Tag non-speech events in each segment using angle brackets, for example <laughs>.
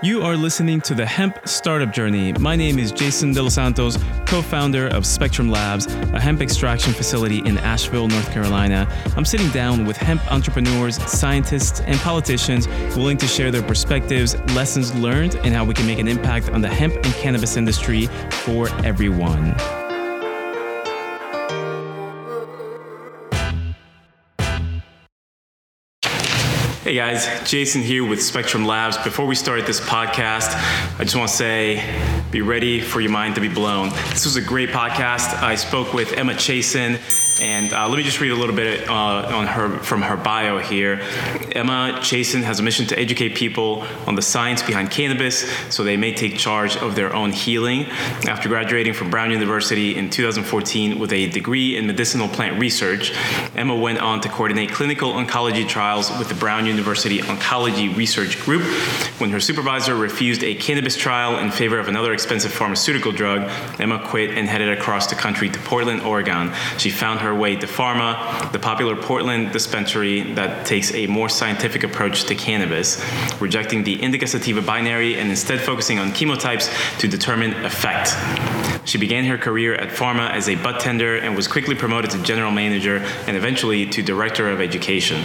You are listening to the Hemp Startup Journey. My name is Jason De Los Santos, co founder of Spectrum Labs, a hemp extraction facility in Asheville, North Carolina. I'm sitting down with hemp entrepreneurs, scientists, and politicians willing to share their perspectives, lessons learned, and how we can make an impact on the hemp and cannabis industry for everyone. Guys, Jason here with Spectrum Labs. Before we start this podcast, I just want to say be ready for your mind to be blown. This was a great podcast. I spoke with Emma Chasen and uh, let me just read a little bit uh, on her from her bio here. Emma Chasen has a mission to educate people on the science behind cannabis so they may take charge of their own healing. After graduating from Brown University in 2014 with a degree in medicinal plant research, Emma went on to coordinate clinical oncology trials with the Brown University Oncology Research Group. When her supervisor refused a cannabis trial in favor of another expensive pharmaceutical drug, Emma quit and headed across the country to Portland, Oregon. She found her her way to Farma, the popular Portland dispensary that takes a more scientific approach to cannabis, rejecting the indica sativa binary and instead focusing on chemotypes to determine effect. She began her career at Farma as a budtender and was quickly promoted to general manager and eventually to director of education.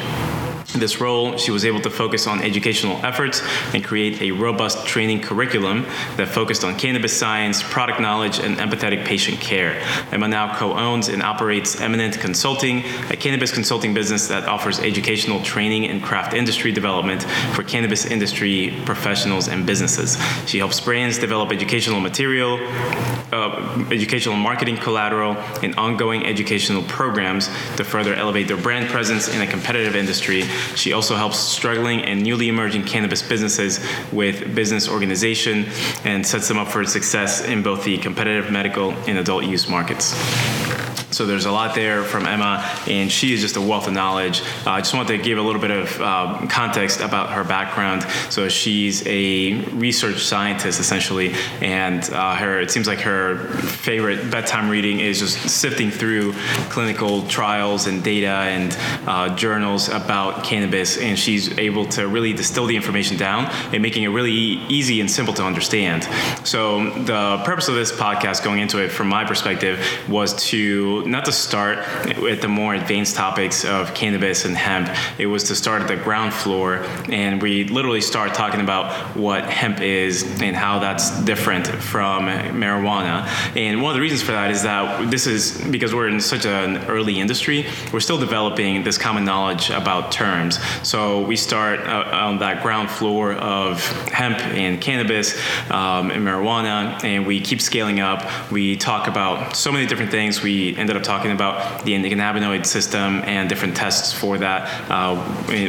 This role, she was able to focus on educational efforts and create a robust training curriculum that focused on cannabis science, product knowledge, and empathetic patient care. Emma now co owns and operates Eminent Consulting, a cannabis consulting business that offers educational training and craft industry development for cannabis industry professionals and businesses. She helps brands develop educational material, uh, educational marketing collateral, and ongoing educational programs to further elevate their brand presence in a competitive industry she also helps struggling and newly emerging cannabis businesses with business organization and sets them up for success in both the competitive medical and adult use markets. So there's a lot there from Emma, and she is just a wealth of knowledge. Uh, I just want to give a little bit of uh, context about her background. So she's a research scientist essentially, and uh, her it seems like her favorite bedtime reading is just sifting through clinical trials and data and uh, journals about cannabis, and she's able to really distill the information down and making it really easy and simple to understand. So the purpose of this podcast, going into it from my perspective, was to not to start with the more advanced topics of cannabis and hemp. It was to start at the ground floor, and we literally start talking about what hemp is and how that's different from marijuana. And one of the reasons for that is that this is because we're in such an early industry, we're still developing this common knowledge about terms. So we start uh, on that ground floor of hemp and cannabis um, and marijuana, and we keep scaling up. We talk about so many different things. We end ended up talking about the endocannabinoid system and different tests for that, uh,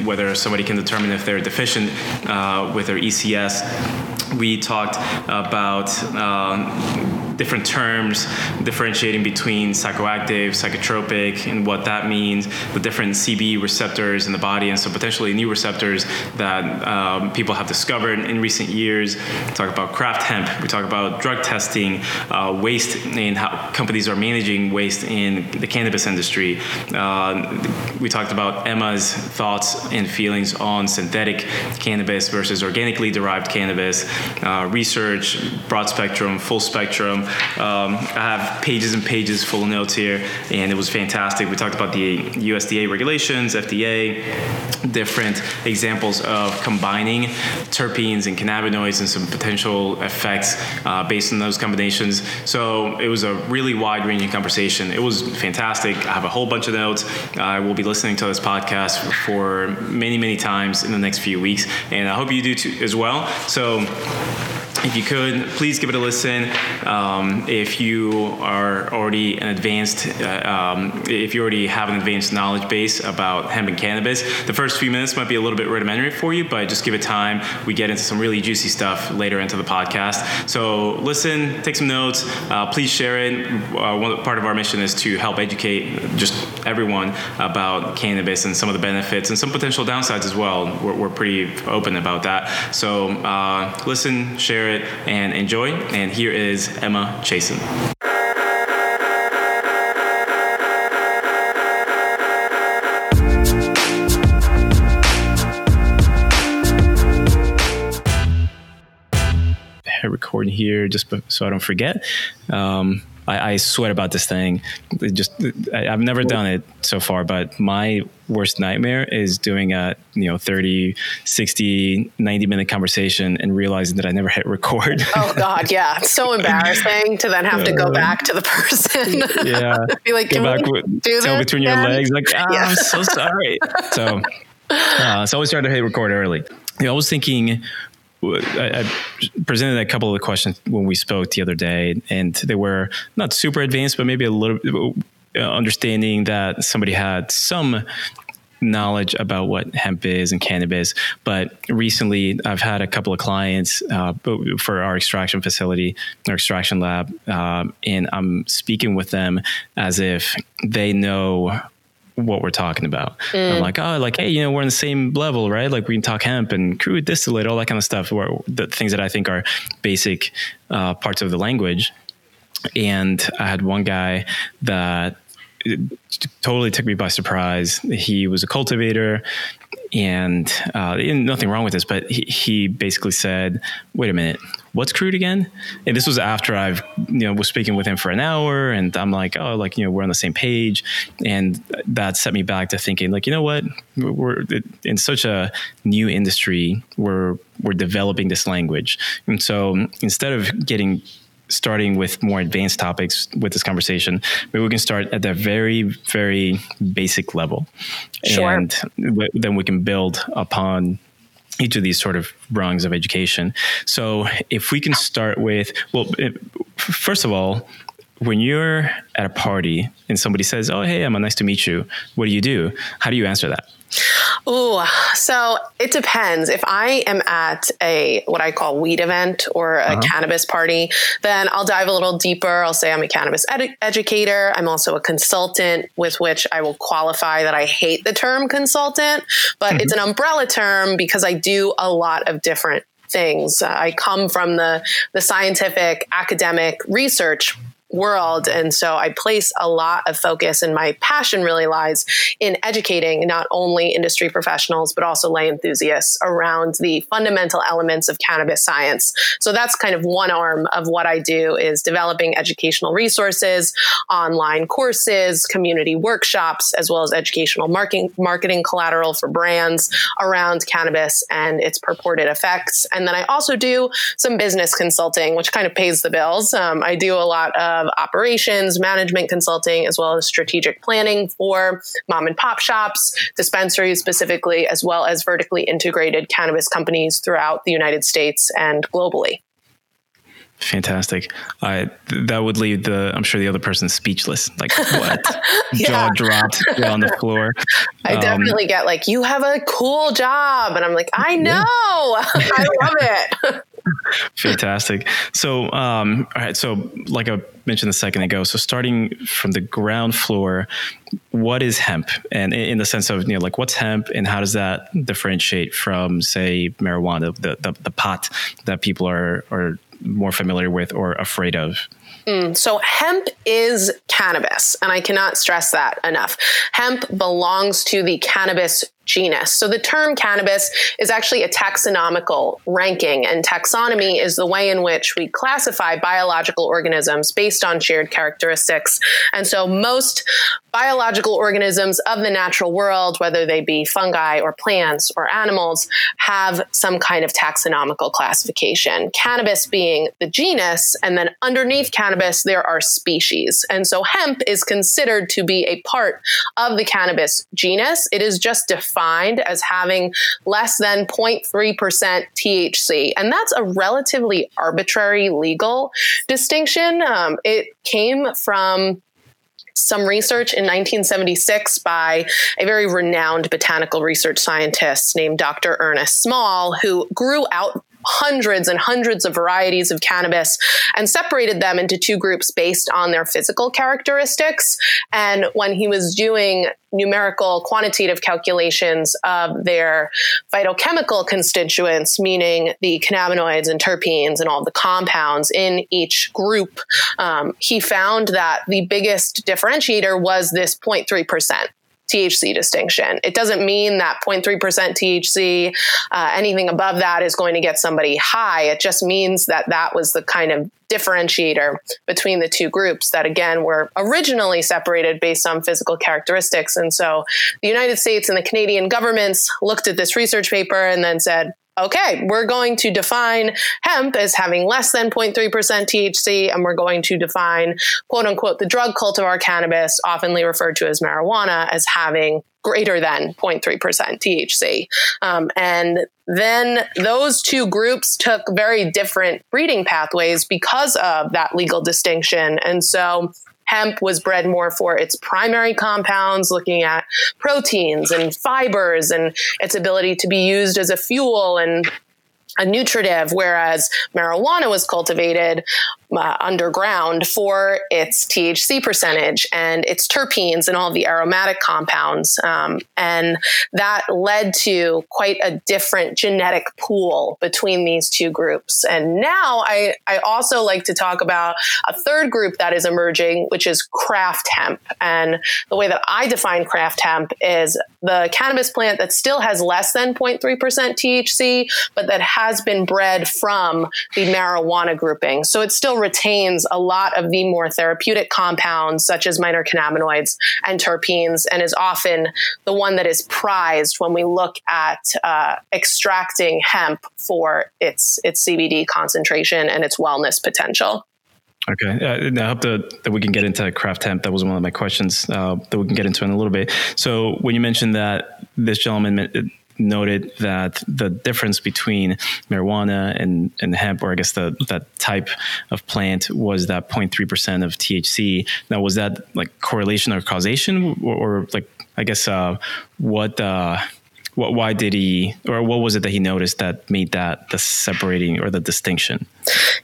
whether somebody can determine if they're deficient uh, with their ECS. We talked about um, different terms differentiating between psychoactive, psychotropic, and what that means, the different CB receptors in the body, and so potentially new receptors that um, people have discovered in recent years. We talk about craft hemp, we talk about drug testing, uh, waste, and how companies are managing waste in the cannabis industry. Uh, we talked about Emma's thoughts and feelings on synthetic cannabis versus organically derived cannabis, uh, research, broad spectrum, full spectrum, um, I have pages and pages full of notes here, and it was fantastic. We talked about the USDA regulations, FDA, different examples of combining terpenes and cannabinoids and some potential effects uh, based on those combinations. So it was a really wide ranging conversation. It was fantastic. I have a whole bunch of notes. I will be listening to this podcast for many, many times in the next few weeks, and I hope you do too as well. So if you could, please give it a listen. Um, if you are already an advanced, uh, um, if you already have an advanced knowledge base about hemp and cannabis, the first few minutes might be a little bit rudimentary for you, but just give it time. We get into some really juicy stuff later into the podcast. So listen, take some notes. Uh, please share it. Uh, one part of our mission is to help educate just everyone about cannabis and some of the benefits and some potential downsides as well. We're, we're pretty open about that. So uh, listen, share it it and enjoy. And here is Emma Chasen. hit record here just so I don't forget. Um, I, I, sweat about this thing. It just I, have never done it so far, but my worst nightmare is doing a you know 30, 60, 90 minute conversation and realizing that I never hit record. Oh God, yeah, it's so <laughs> embarrassing to then have to go back to the person. Yeah, <laughs> be like, can back we with, do this between your legs, like, oh, yeah. I'm so sorry. so, <laughs> uh, so always try to hit record early. You know, I was thinking I, I, presented a couple of the questions when we spoke the other day, and they were not super advanced, but maybe a little uh, understanding that somebody had some knowledge about what hemp is and cannabis. But recently, I've had a couple of clients uh, for our extraction facility, our extraction lab, um, and I'm speaking with them as if they know what we're talking about. Mm. I'm like, oh, like, hey, you know, we're on the same level, right? Like we can talk hemp and crude distillate, all that kind of stuff. Where the things that I think are basic uh, parts of the language. And I had one guy that totally took me by surprise. He was a cultivator, and uh, nothing wrong with this, but he, he, basically said, "Wait a minute, what's crude again?" And this was after I've you know was speaking with him for an hour, and I'm like, "Oh, like you know, we're on the same page," and that set me back to thinking, like, you know what, we're in such a new industry, we're we're developing this language, and so instead of getting starting with more advanced topics with this conversation, maybe we can start at the very, very basic level. Sure. And w- then we can build upon each of these sort of rungs of education. So if we can start with, well, first of all, when you're at a party and somebody says, "Oh, hey, Emma, nice to meet you," what do you do? How do you answer that? Oh, so it depends. If I am at a what I call weed event or a uh-huh. cannabis party, then I'll dive a little deeper. I'll say I'm a cannabis ed- educator. I'm also a consultant, with which I will qualify that I hate the term consultant, but mm-hmm. it's an umbrella term because I do a lot of different things. I come from the the scientific academic research world. And so I place a lot of focus and my passion really lies in educating not only industry professionals, but also lay enthusiasts around the fundamental elements of cannabis science. So that's kind of one arm of what I do is developing educational resources, online courses, community workshops, as well as educational marketing, marketing collateral for brands around cannabis and its purported effects. And then I also do some business consulting, which kind of pays the bills. Um, I do a lot of of operations, management consulting, as well as strategic planning for mom and pop shops, dispensaries specifically, as well as vertically integrated cannabis companies throughout the United States and globally. Fantastic. I that would leave the I'm sure the other person speechless. Like <laughs> what? yeah. Jaw dropped on the <laughs> floor. I um, definitely get like you have a cool job, and I'm like I know, yeah. <laughs> I love it. <laughs> Fantastic. So, um, all right. So, like I mentioned a second ago, so starting from the ground floor, what is hemp? And in the sense of, you know, like what's hemp and how does that differentiate from, say, marijuana, the, the, the pot that people are, are more familiar with or afraid of? Mm, so, hemp is cannabis, and I cannot stress that enough. Hemp belongs to the cannabis genus. So the term cannabis is actually a taxonomical ranking, and taxonomy is the way in which we classify biological organisms based on shared characteristics. And so most biological organisms of the natural world, whether they be fungi or plants or animals, have some kind of taxonomical classification. Cannabis being the genus, and then underneath cannabis, there are species. And so hemp is considered to be a part of the cannabis genus. It is just defined defined as having less than 0.3% THC. And that's a relatively arbitrary legal distinction. Um, it came from some research in 1976 by a very renowned botanical research scientist named Dr. Ernest Small, who grew out hundreds and hundreds of varieties of cannabis and separated them into two groups based on their physical characteristics. And when he was doing numerical quantitative calculations of their phytochemical constituents, meaning the cannabinoids and terpenes and all the compounds in each group, um, he found that the biggest differentiator was this 0.3%. THC distinction. It doesn't mean that 0.3% THC, uh, anything above that is going to get somebody high. It just means that that was the kind of differentiator between the two groups that again were originally separated based on physical characteristics. And so the United States and the Canadian governments looked at this research paper and then said, okay, we're going to define hemp as having less than 0.3% THC, and we're going to define, quote unquote, the drug cultivar cannabis, oftenly referred to as marijuana, as having greater than 0.3% THC. Um, and then those two groups took very different breeding pathways because of that legal distinction. And so hemp was bred more for its primary compounds, looking at proteins and fibers and its ability to be used as a fuel and a nutritive, whereas marijuana was cultivated uh, underground for its THC percentage and its terpenes and all the aromatic compounds. Um, and that led to quite a different genetic pool between these two groups. And now I, I also like to talk about a third group that is emerging, which is craft hemp. And the way that I define craft hemp is the cannabis plant that still has less than 0.3% THC, but that has been bred from the marijuana grouping. So it's still retains a lot of the more therapeutic compounds, such as minor cannabinoids and terpenes, and is often the one that is prized when we look at uh, extracting hemp for its its CBD concentration and its wellness potential. Okay, uh, I hope that, that we can get into craft hemp. That was one of my questions uh, that we can get into in a little bit. So, when you mentioned that this gentleman noted that the difference between marijuana and, and hemp, or I guess the that type of plant, was that 0.3% of THC. Now, was that like correlation or causation, or, or like I guess uh, what? Uh, what, why did he, or what was it that he noticed that made that the separating or the distinction?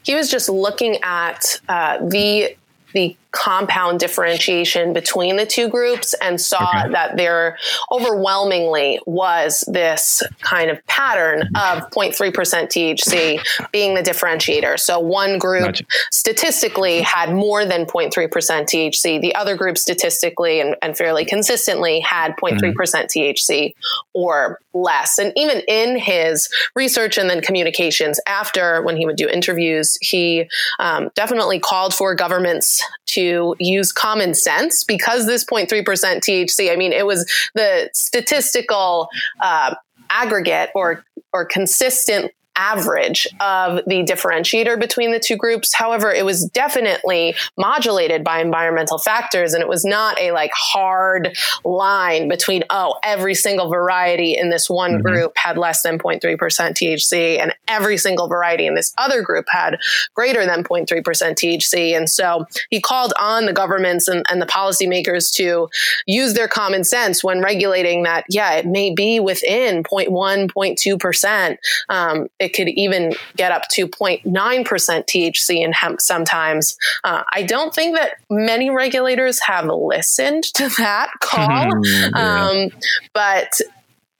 He was just looking at uh, the the compound differentiation between the two groups and saw okay. that there overwhelmingly was this kind of pattern of 0.3% THC being the differentiator. So one group gotcha. statistically had more than 0.3% THC. The other group statistically and, and fairly consistently had 0.3% mm-hmm. THC or less. And even in his research and then communications after when he would do interviews, he um, definitely called for governments to use common sense because this 0.3% THC, I mean, it was the statistical uh, aggregate or or consistent average of the differentiator between the two groups. However, it was definitely modulated by environmental factors and it was not a like hard line between, oh, every single variety in this one mm-hmm. group had less than 0.3% THC and every single variety in this other group had greater than 0.3% THC. And so he called on the governments and, and the policymakers to use their common sense when regulating that, yeah, it may be within 0.1, 0.2%. Um, it could even get up to 0.9% THC in hemp sometimes. Uh, I don't think that many regulators have listened to <laughs> that call. <laughs> Yeah. um, but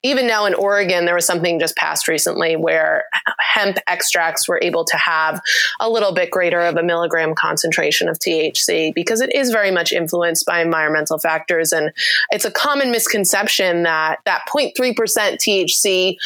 even now in Oregon, there was something just passed recently where hemp extracts were able to have a little bit greater of a milligram concentration of THC because it is very much influenced by environmental factors. And it's a common misconception that that 0.3% THC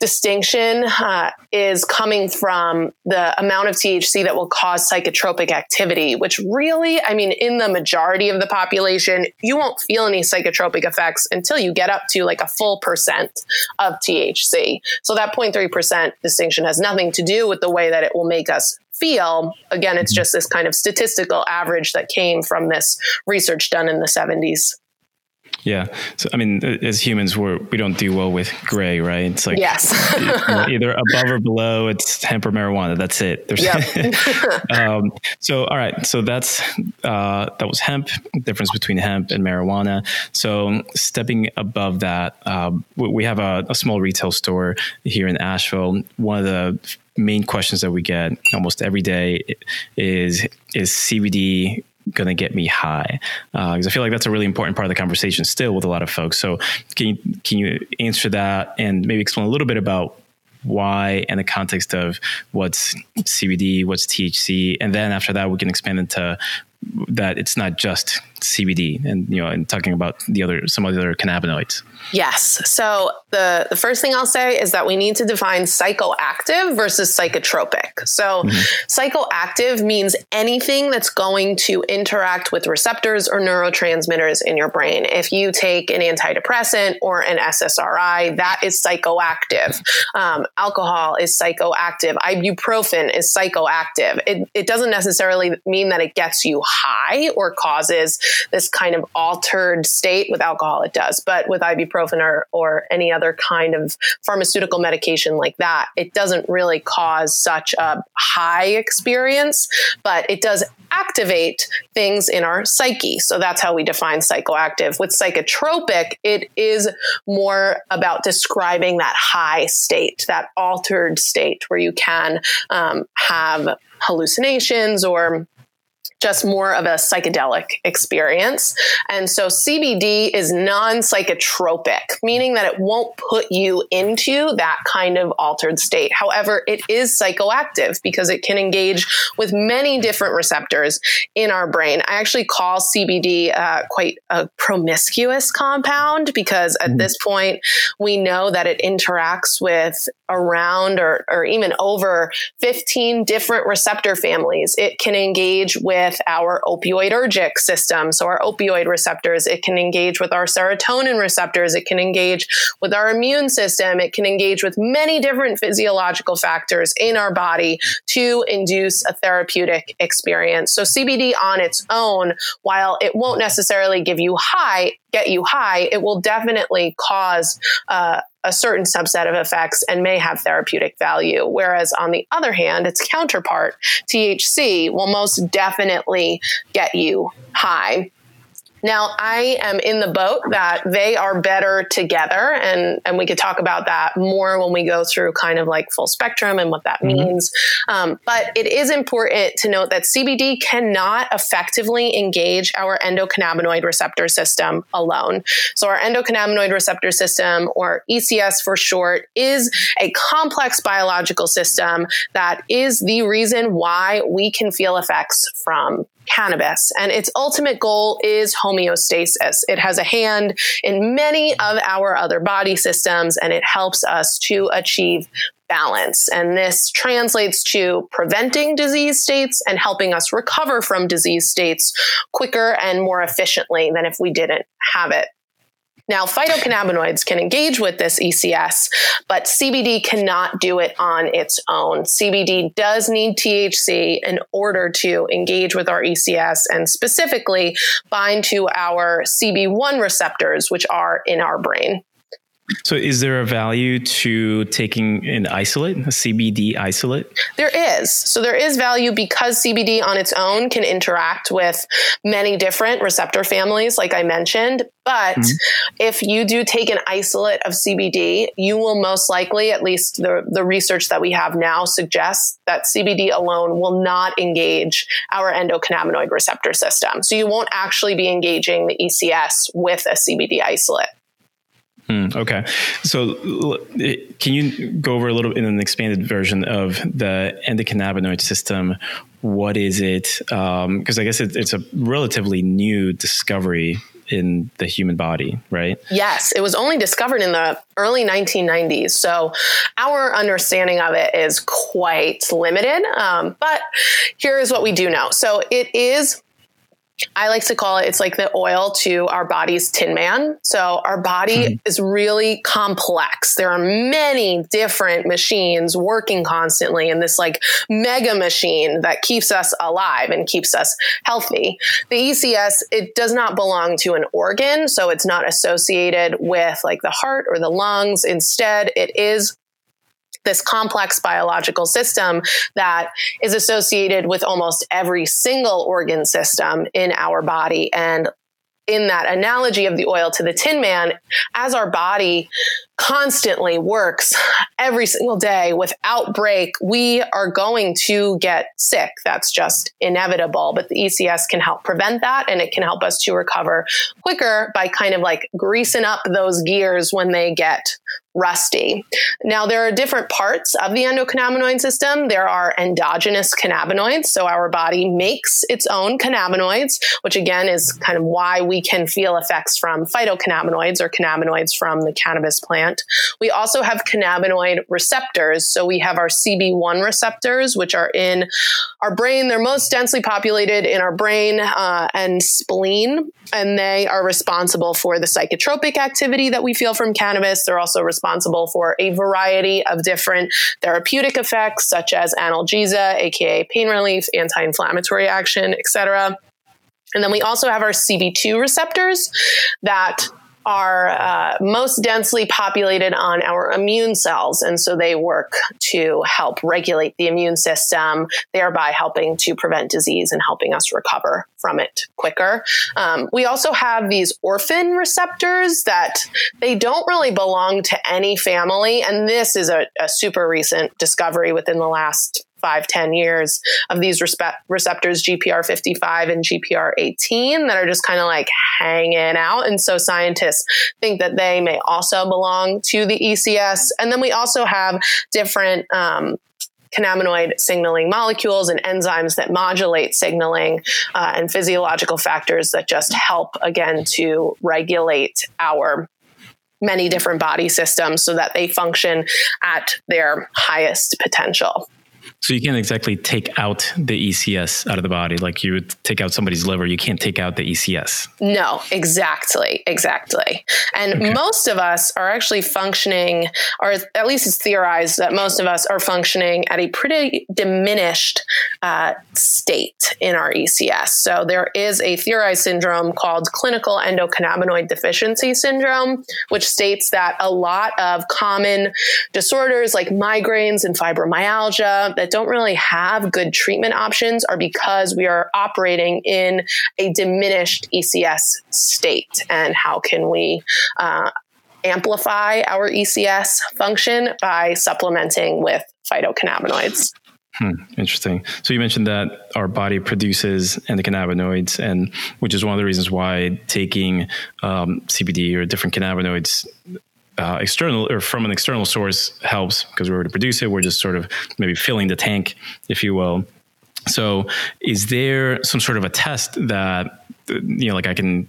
distinction uh, is coming from the amount of THC that will cause psychotropic activity, which really, I mean, in the majority of the population, you won't feel any psychotropic effects until you get up to like a full percent of THC. So that 0.3% distinction has nothing to do with the way that it will make us feel. Again, it's just this kind of statistical average that came from this research done in the 70s. Yeah. So, I mean, as humans, we're, we don't do well with gray, right? It's like yes. <laughs> either above or below, it's hemp or marijuana. That's it. There's yep. <laughs> um, so, all right. So that's, uh, that was hemp, difference between hemp and marijuana. So stepping above that, um, we have a, a small retail store here in Asheville. One of the main questions that we get almost every day is, is CBD going to get me high? Because uh, I feel like that's a really important part of the conversation still with a lot of folks. So can you, can you answer that and maybe explain a little bit about why and the context of what's CBD, what's THC, and then after that we can expand into that it's not just CBD and you know and talking about the other some of the other cannabinoids? Yes. So the, the first thing I'll say is that we need to define psychoactive versus psychotropic. So mm-hmm. psychoactive means anything that's going to interact with receptors or neurotransmitters in your brain. If you take an antidepressant or an SSRI, that is psychoactive. Um, alcohol is psychoactive. Ibuprofen is psychoactive. It, it doesn't necessarily mean that it gets you high or causes this kind of altered state. With alcohol, it does, but with ibuprofen, or, or any other kind of pharmaceutical medication like that, it doesn't really cause such a high experience, but it does activate things in our psyche. So that's how we define psychoactive. With psychotropic, it is more about describing that high state, that altered state where you can um, have hallucinations or just more of a psychedelic experience. And so CBD is non psychotropic, meaning that it won't put you into that kind of altered state. However, it is psychoactive because it can engage with many different receptors in our brain. I actually call CBD uh, quite a promiscuous compound because at mm-hmm. this point, we know that it interacts with around or, or even over 15 different receptor families. It can engage with with our opioidergic system. So our opioid receptors, it can engage with our serotonin receptors. It can engage with our immune system. It can engage with many different physiological factors in our body to induce a therapeutic experience. So CBD on its own, while it won't necessarily give you high, get you high, it will definitely cause uh, a certain subset of effects and may have therapeutic value. Whereas on the other hand, its counterpart, THC, will most definitely get you high. Now, I am in the boat that they are better together, and, and we could talk about that more when we go through kind of like full spectrum and what that mm-hmm. means. Um, but it is important to note that CBD cannot effectively engage our endocannabinoid receptor system alone. So, our endocannabinoid receptor system, or ECS for short, is a complex biological system that is the reason why we can feel effects from cannabis. And its ultimate goal is homeostasis. It has a hand in many of our other body systems and it helps us to achieve balance. And this translates to preventing disease states and helping us recover from disease states quicker and more efficiently than if we didn't have it. Now, phytocannabinoids can engage with this ECS, but CBD cannot do it on its own. CBD does need THC in order to engage with our ECS and specifically bind to our CB1 receptors, which are in our brain. So, is there a value to taking an isolate, a CBD isolate? There is. So, there is value because CBD on its own can interact with many different receptor families, like I mentioned. But mm-hmm. if you do take an isolate of CBD, you will most likely, at least the, the research that we have now suggests that CBD alone will not engage our endocannabinoid receptor system. So, you won't actually be engaging the ECS with a CBD isolate. Mm, okay. So, can you go over a little in an expanded version of the endocannabinoid system? What is it? Because um, I guess it, it's a relatively new discovery in the human body, right? Yes, it was only discovered in the early 1990s. So our understanding of it is quite limited. Um, but here is what we do know. So it is I like to call it, it's like the oil to our body's tin man. So our body mm-hmm. is really complex. There are many different machines working constantly in this like mega machine that keeps us alive and keeps us healthy. The ECS, it does not belong to an organ. So it's not associated with like the heart or the lungs. Instead, it is this complex biological system that is associated with almost every single organ system in our body. And in that analogy of the oil to the tin man, as our body constantly works every single day without break, we are going to get sick. That's just inevitable. But the ECS can help prevent that and it can help us to recover quicker by kind of like greasing up those gears when they get rusty. Now, there are different parts of the endocannabinoid system. There are endogenous cannabinoids. So our body makes its own cannabinoids, which again is kind of why we can feel effects from phytocannabinoids or cannabinoids from the cannabis plant. We also have cannabinoid receptors. So we have our CB1 receptors, which are in our brain. They're most densely populated in our brain uh, and spleen, and they are responsible for the psychotropic activity that we feel from cannabis. They're also responsible for a variety of different therapeutic effects, such as analgesia, aka pain relief, anti-inflammatory action, etc. And then we also have our CB2 receptors that are uh, most densely populated on our immune cells. And so they work to help regulate the immune system, thereby helping to prevent disease and helping us recover from it quicker. Um, we also have these orphan receptors that they don't really belong to any family. And this is a, a super recent discovery within the last five ten years of these respe- receptors, GPR55 and GPR18, that are just kind of like hanging out. And so scientists think that they may also belong to the ECS. And then we also have different um, cannabinoid signaling molecules and enzymes that modulate signaling uh, and physiological factors that just help again to regulate our many different body systems so that they function at their highest potential. So you can't exactly take out the ECS out of the body like you would take out somebody's liver. You can't take out the ECS. No, exactly, exactly. And okay. most of us are actually functioning, or at least it's theorized that most of us are functioning at a pretty diminished uh, state in our ECS. So there is a theorized syndrome called clinical endocannabinoid deficiency syndrome, which states that a lot of common disorders like migraines and fibromyalgia that don't really have good treatment options are because we are operating in a diminished ECS state. And how can we uh, amplify our ECS function by supplementing with phytocannabinoids? Hmm, interesting. So you mentioned that our body produces endocannabinoids, and which is one of the reasons why taking um, CBD or different cannabinoids uh, external or from an external source helps because we were to produce it. We're just sort of maybe filling the tank, if you will. So, is there some sort of a test that you know, like I can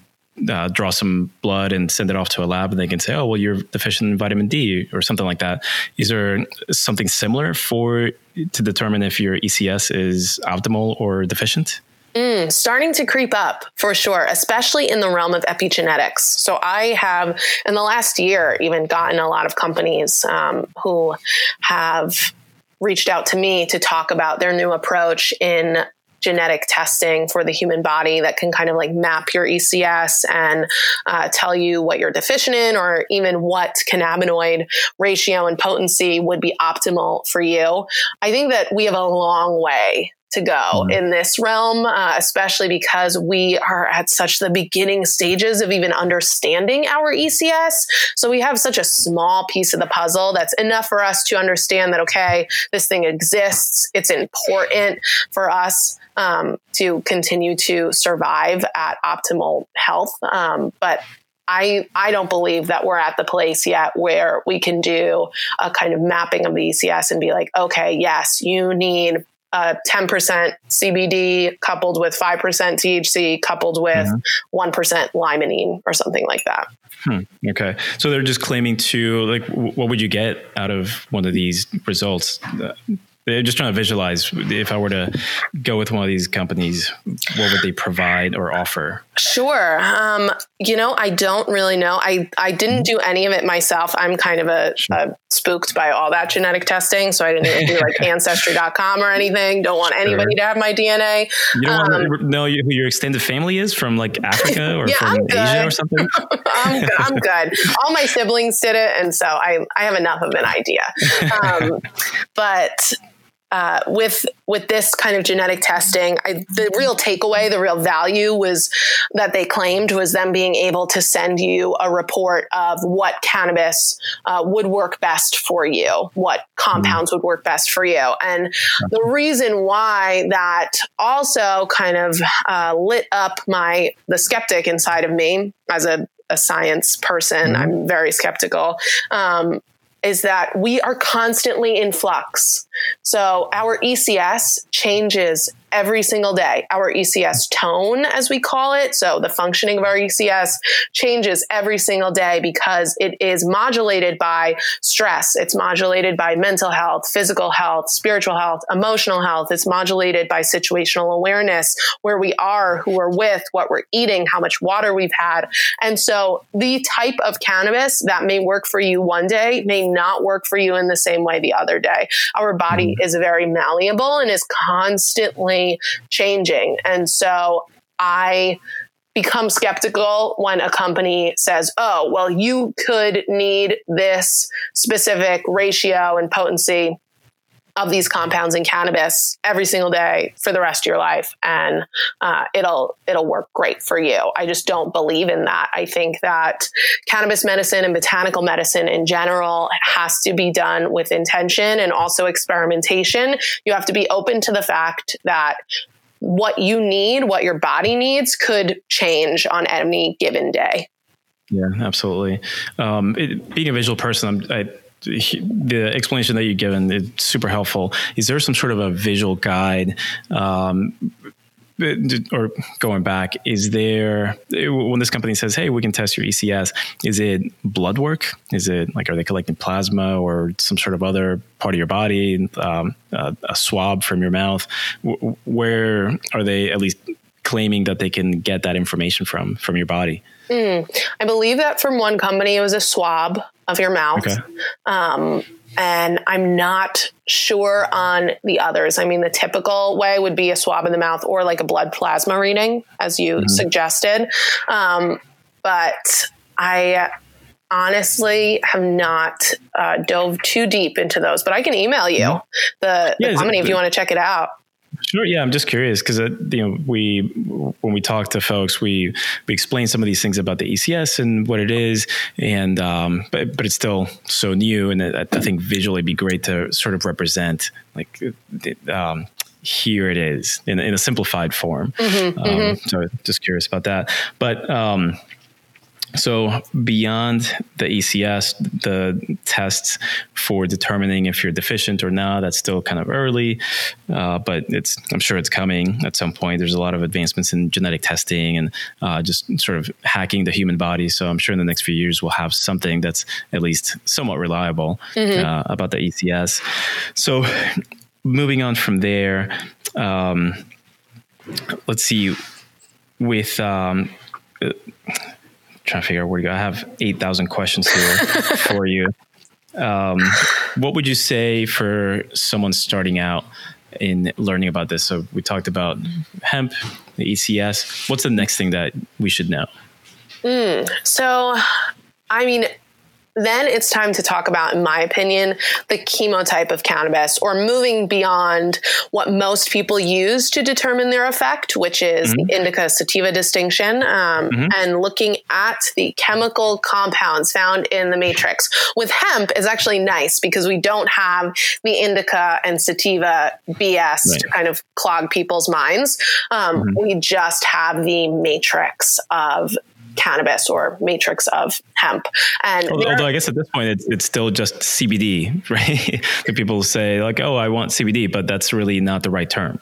uh, draw some blood and send it off to a lab, and they can say, "Oh, well, you're deficient in vitamin D" or something like that. Is there something similar for to determine if your ECS is optimal or deficient? Mm, starting to creep up for sure, especially in the realm of epigenetics. So I have, in the last year, even gotten a lot of companies um, who have reached out to me to talk about their new approach in genetic testing for the human body that can kind of like map your ECS and uh, tell you what you're deficient in or even what cannabinoid ratio and potency would be optimal for you. I think that we have a long way to go mm-hmm. in this realm, uh, especially because we are at such the beginning stages of even understanding our ECS. So we have such a small piece of the puzzle that's enough for us to understand that, okay, this thing exists. It's important for us um, to continue to survive at optimal health. Um, but I, I don't believe that we're at the place yet where we can do a kind of mapping of the ECS and be like, okay, yes, you need uh, 10% CBD coupled with 5% THC coupled with mm-hmm. 1% limonene or something like that. Hmm. Okay. So they're just claiming to, like, what would you get out of one of these results? Just trying to visualize if I were to go with one of these companies, what would they provide or offer? Sure. Um, you know, I don't really know. I, I didn't do any of it myself. I'm kind of a, sure. a spooked by all that genetic testing. So I didn't even do like <laughs> ancestry.com or anything. Don't want anybody sure. to have my DNA. You don't um, want to know who your extended family is from like Africa or <laughs> yeah, from Asia or something? <laughs> I'm, good. I'm good. All my siblings did it. And so I, I have enough of an idea. Um, but uh, with with this kind of genetic testing, I, the real takeaway, the real value was that they claimed was them being able to send you a report of what cannabis uh, would work best for you, what compounds would work best for you, and the reason why that also kind of uh, lit up my the skeptic inside of me as a a science person. Mm-hmm. I'm very skeptical. Um, is that we are constantly in flux. So our ECS changes every single day. Our ECS tone, as we call it, so the functioning of our ECS changes every single day because it is modulated by stress. It's modulated by mental health, physical health, spiritual health, emotional health. It's modulated by situational awareness, where we are, who we're with, what we're eating, how much water we've had. And so the type of cannabis that may work for you one day may not work for you in the same way the other day. Our body mm-hmm. is very malleable and is constantly changing. And so I become skeptical when a company says, oh, well, you could need this specific ratio and potency of these compounds in cannabis every single day for the rest of your life. And uh, it'll it'll work great for you. I just don't believe in that. I think that cannabis medicine and botanical medicine in general has to be done with intention and also experimentation. You have to be open to the fact that what you need what your body needs could change on any given day. Yeah absolutely. Um, it, being a visual person I'm, I, the explanation that you've given is super helpful. Is there some sort of a visual guide? Um, or going back, is there when this company says, "Hey, we can test your ECS"? Is it blood work? Is it like are they collecting plasma or some sort of other part of your body, um, a, a, swab from your mouth? Where are they at least claiming that they can get that information from from your body? Mm, I believe that from one company it was a swab of your mouth. Okay. Um, and I'm not sure on the others. I mean, the typical way would be a swab in the mouth or like a blood plasma reading, as you mm-hmm. suggested. Um, but I honestly have not uh, dove too deep into those, but I can email you mm-hmm. the, the yeah, company if you want to check it out. Sure. Yeah, I'm just curious because uh, you know we when we talk to folks, we we explain some of these things about the ECS and what it is, and um, but but it's still so new, and I, I think visually it'd be great to sort of represent like um, here it is in, in a simplified form. Mm-hmm, um, mm-hmm. So just curious about that, but. Um, so beyond the ECS, the tests for determining if you're deficient or not, that's still kind of early, uh, but it's I'm sure it's coming at some point. There's a lot of advancements in genetic testing and uh, just sort of hacking the human body. So I'm sure in the next few years we'll have something that's at least somewhat reliable mm-hmm. uh, about the ECS. So moving on from there, um, let's see with. Um, trying to figure out where to go. I have 8,000 questions here <laughs> for you. Um, what would you say for someone starting out in learning about this? So we talked about hemp, the ECS. What's the next thing that we should know? Mm, so, I mean, then it's time to talk about, in my opinion, the chemotype of cannabis or moving beyond what most people use to determine their effect, which is mm-hmm. the indica sativa distinction, um, mm-hmm. and looking at the chemical compounds found in the matrix. With hemp is actually nice because we don't have the indica and sativa BS right. to kind of clog people's minds. Um, mm-hmm. We just have the matrix of cannabis or matrix of hemp. And although, although I guess at this point it's, it's still just CBD, <laughs> right? people say like, oh, I want CBD, but that's really not the right term.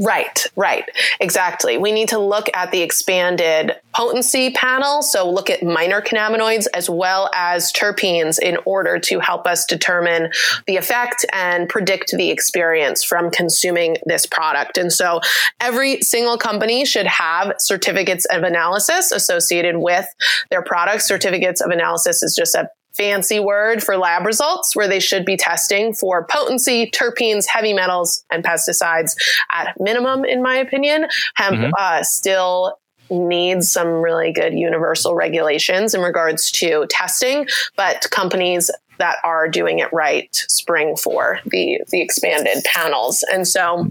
Right, right. Exactly. We need to look at the expanded potency panel. So look at minor cannabinoids as well as terpenes in order to help us determine the effect and predict the experience from consuming this product. And so every single company should have certificates of analysis associated with their products. Certificates of analysis is just a fancy word for lab results where they should be testing for potency, terpenes, heavy metals, and pesticides at minimum, in my opinion. Hemp mm-hmm. uh, still needs some really good universal regulations in regards to testing, but companies that are doing it right spring for the the expanded panels. And so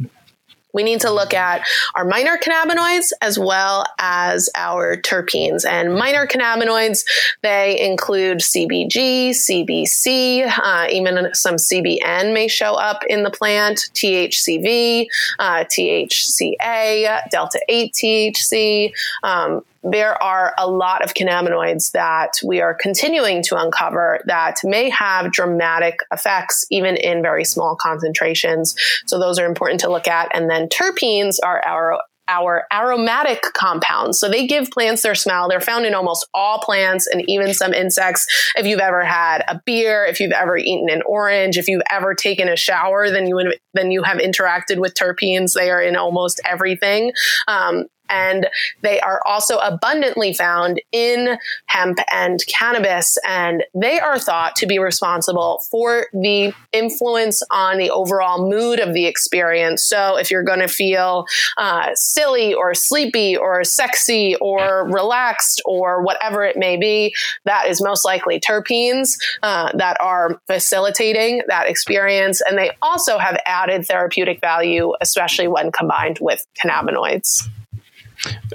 we need to look at our minor cannabinoids as well as our terpenes. And minor cannabinoids, they include CBG, CBC, uh, even some CBN may show up in the plant, THCV, uh, THCA, delta 8 THC. Um, there are a lot of cannabinoids that we are continuing to uncover that may have dramatic effects even in very small concentrations. So those are important to look at. And then terpenes are our our aromatic compounds. So they give plants their smell. They're found in almost all plants and even some insects. If you've ever had a beer, if you've ever eaten an orange, if you've ever taken a shower, then you then you have interacted with terpenes. They are in almost everything. Um, and they are also abundantly found in hemp and cannabis. And they are thought to be responsible for the influence on the overall mood of the experience. So if you're going to feel uh, silly or sleepy or sexy or relaxed or whatever it may be, that is most likely terpenes uh, that are facilitating that experience. And they also have added therapeutic value, especially when combined with cannabinoids.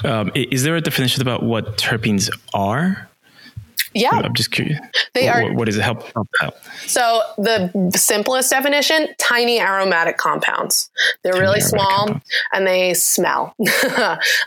Um, is there a definition about what terpenes are? Yeah. I'm just curious. They what, are. What does it help, help out? So the simplest definition: tiny aromatic compounds. They're tiny really small compounds. and they smell, <laughs>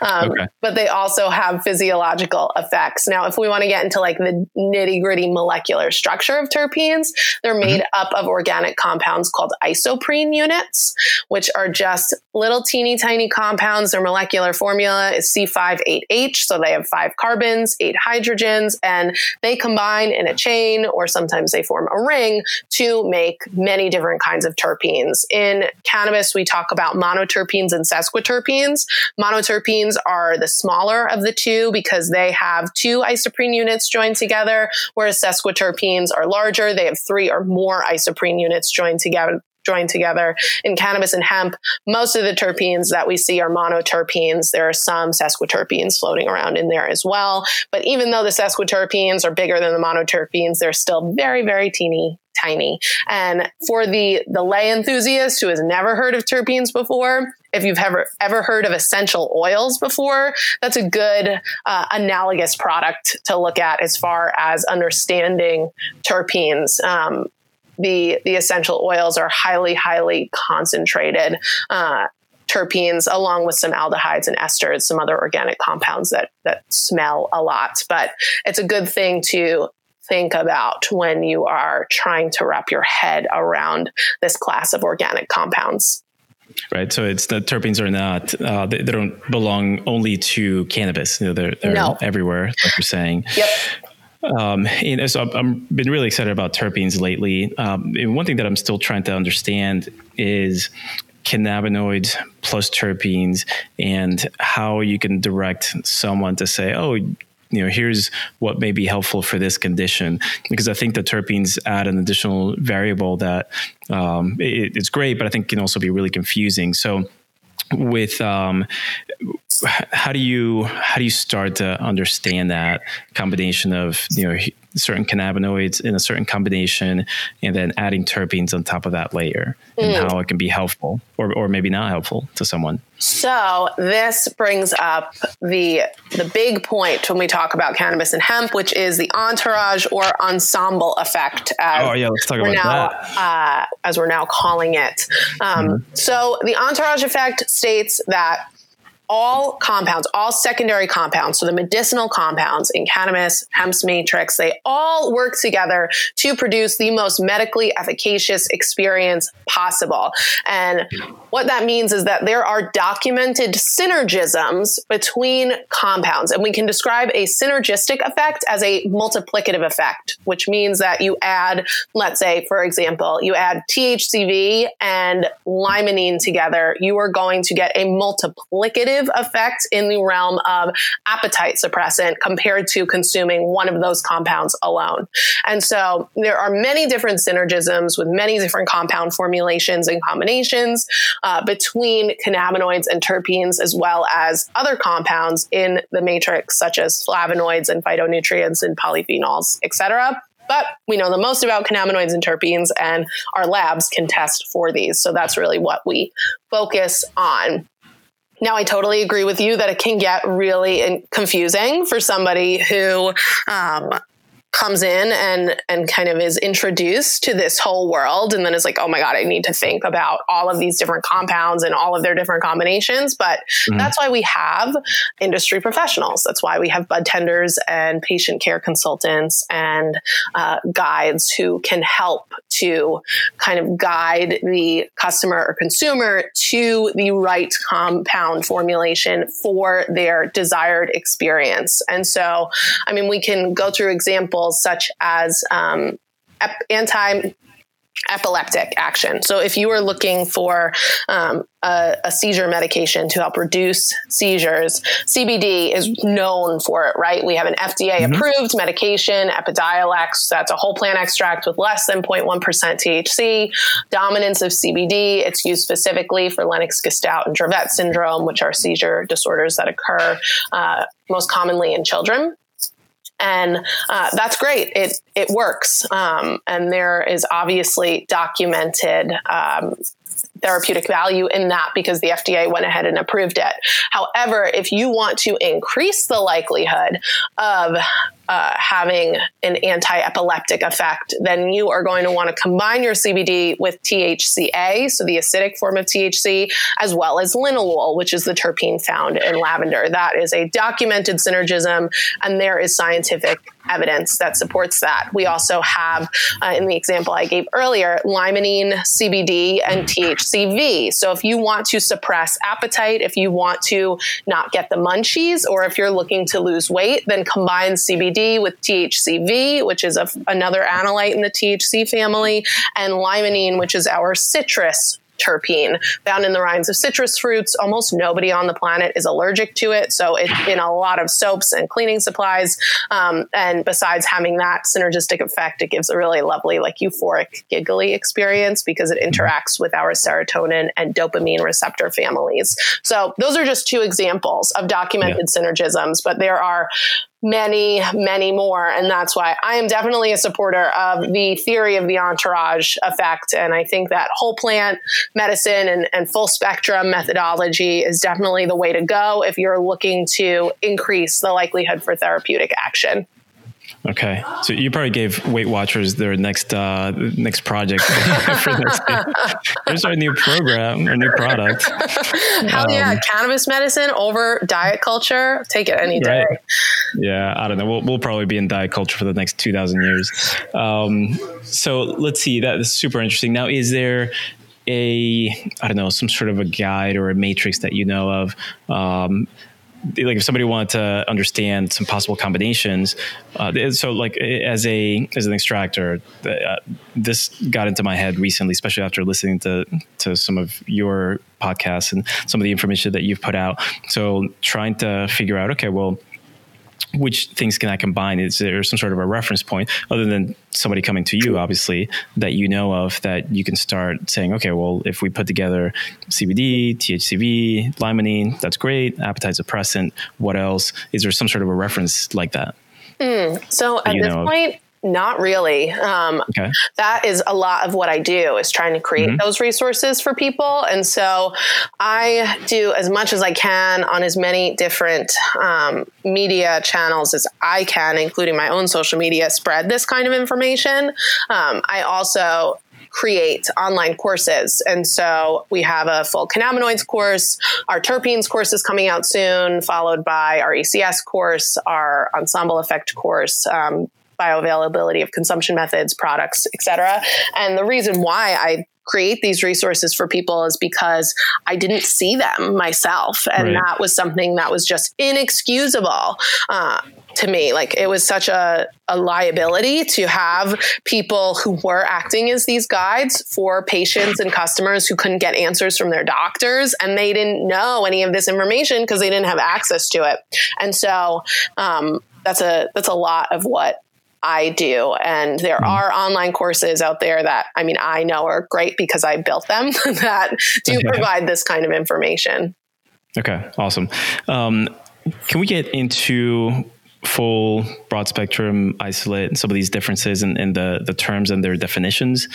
um, okay. but they also have physiological effects. Now, if we want to get into like the nitty gritty molecular structure of terpenes, they're made mm-hmm. up of organic compounds called isoprene units, which are just little teeny tiny compounds. Their molecular formula is C5H8, so they have five carbons, eight hydrogens, and they combine in a chain or sometimes they form a ring to make many different kinds of terpenes. In cannabis, we talk about monoterpenes and sesquiterpenes. Monoterpenes are the smaller of the two because they have two isoprene units joined together, whereas sesquiterpenes are larger. They have three or more isoprene units joined together joined together in cannabis and hemp. Most of the terpenes that we see are monoterpenes. There are some sesquiterpenes floating around in there as well. But even though the sesquiterpenes are bigger than the monoterpenes, they're still very, very teeny tiny. And for the the lay enthusiast who has never heard of terpenes before, if you've ever ever heard of essential oils before, that's a good uh, analogous product to look at as far as understanding terpenes. Um, the the essential oils are highly highly concentrated uh, terpenes along with some aldehydes and esters some other organic compounds that that smell a lot. But it's a good thing to think about when you are trying to wrap your head around this class of organic compounds. Right so it's the terpenes are not uh, they, they, don't belong only to cannabis. You know, they're, they're no. everywhere like you're saying. Yep um, and so I've been really excited about terpenes lately. Um, one thing that I'm still trying to understand is cannabinoids plus terpenes and how you can direct someone to say, oh, you know, here's what may be helpful for this condition. Because I think the terpenes add an additional variable that um, it, it's great, but I think can also be really confusing. So with um, how do you how do you start to understand that combination of you know certain cannabinoids in a certain combination and then adding terpenes on top of that layer mm. and how it can be helpful or, or maybe not helpful to someone so this brings up the the big point when we talk about cannabis and hemp which is the entourage or ensemble effect as oh yeah let's talk about now, that uh, as we're now calling it um, mm. so the entourage effect states that all compounds, all secondary compounds, so the medicinal compounds in cannabis, hemp's matrix, they all work together to produce the most medically efficacious experience possible. And what that means is that there are documented synergisms between compounds. And we can describe a synergistic effect as a multiplicative effect, which means that you add, let's say, for example, you add THCV and limonene together, you are going to get a multiplicative effect in the realm of appetite suppressant compared to consuming one of those compounds alone. And so there are many different synergisms with many different compound formulations and combinations uh, between cannabinoids and terpenes, as well as other compounds in the matrix, such as flavonoids and phytonutrients and polyphenols, etc. But we know the most about cannabinoids and terpenes, and our labs can test for these. So that's really what we focus on. Now, I totally agree with you that it can get really confusing for somebody who um, comes in and and kind of is introduced to this whole world and then is like oh my god i need to think about all of these different compounds and all of their different combinations. But mm-hmm. that's why we have industry professionals. That's why we have budtenders and patient care consultants and uh, guides who can help to kind of guide the customer or consumer to the right compound formulation for their desired experience. And so i mean we can go through examples such as um, anti epileptic action. So if you are looking for um, a, a, seizure medication to help reduce seizures, CBD is known for it, right? We have an FDA mm-hmm. approved medication, Epidiolex. That's a whole plant extract with less than 0.1% THC. Dominance of CBD. It's used specifically for Lennox-Gastaut and Dravet syndrome, which are seizure disorders that occur uh, most commonly in children and uh, that's great. It it works, um, and there is obviously documented um, therapeutic value in that because the FDA went ahead and approved it. However, if you want to increase the likelihood of uh, having an anti epileptic effect, then you are going to want to combine your CBD with THCA, so the acidic form of THC, as well as linalool, which is the terpene found in lavender. That is a documented synergism, and there is scientific evidence that supports that. We also have, uh, in the example I gave earlier, limonene, CBD, and THCV. So if you want to suppress appetite, if you want to not get the munchies, or if you're looking to lose weight, then combine CBD with THCV, which is a, another analyte in the THC family, and limonene, which is our citrus terpene found in the rinds of citrus fruits. Almost nobody on the planet is allergic to it. So it's in a lot of soaps and cleaning supplies. Um, and besides having that synergistic effect, it gives a really lovely, like euphoric, giggly experience because it interacts with our serotonin and dopamine receptor families. So those are just two examples of documented yeah. synergisms, but there are many, many more. And that's why I am definitely a supporter of the theory of the entourage effect. And I think that whole plant medicine and, and full spectrum methodology is definitely the way to go if you're looking to increase the likelihood for therapeutic action. Okay, so you probably gave Weight Watchers their next uh, next project <laughs> for this. <laughs> There's our new program, our new product. Hell um, yeah, cannabis medicine over diet culture. Take it any day. Right. Yeah, I don't know. We'll, we'll probably be in diet culture for the next two thousand years. Um, so let's see. That is super interesting. Now, is there a I don't know some sort of a guide or a matrix that you know of um, like if somebody wanted to understand some possible combinations uh, so like as a as an extractor uh, this got into my head recently especially after listening to to some of your podcasts and some of the information that you've put out. So trying to figure out okay well which things can I combine? Is there some sort of a reference point other than somebody coming to you, obviously, that you know of that you can start saying, okay, well, if we put together CBD, THCV, limonene, that's great. Appetite suppressant. What else? Is there some sort of a reference like that? Mm, so at this point, not really. Um, okay. That is a lot of what I do is trying to create mm-hmm. those resources for people. And so I do as much as I can on as many different um, media channels as I can, including my own social media, spread this kind of information. Um, I also create online courses. And so we have a full cannabinoids course. Our terpenes course is coming out soon, followed by our ECS course, our ensemble effect course, um, bioavailability of consumption methods, products, etc. And the reason why I create these resources for people is because I didn't see them myself. And right. that was something that was just inexcusable. Uh, to me, like it was such a, a liability to have people who were acting as these guides for patients and customers who couldn't get answers from their doctors and they didn't know any of this information because they didn't have access to it. And so um, that's a that's a lot of what I do. And there mm. are online courses out there that I mean, I know are great because I built them <laughs> that do okay. provide this kind of information. Okay, awesome. Um, can we get into full broad spectrum isolate and some of these differences in, in the, the terms and their definitions?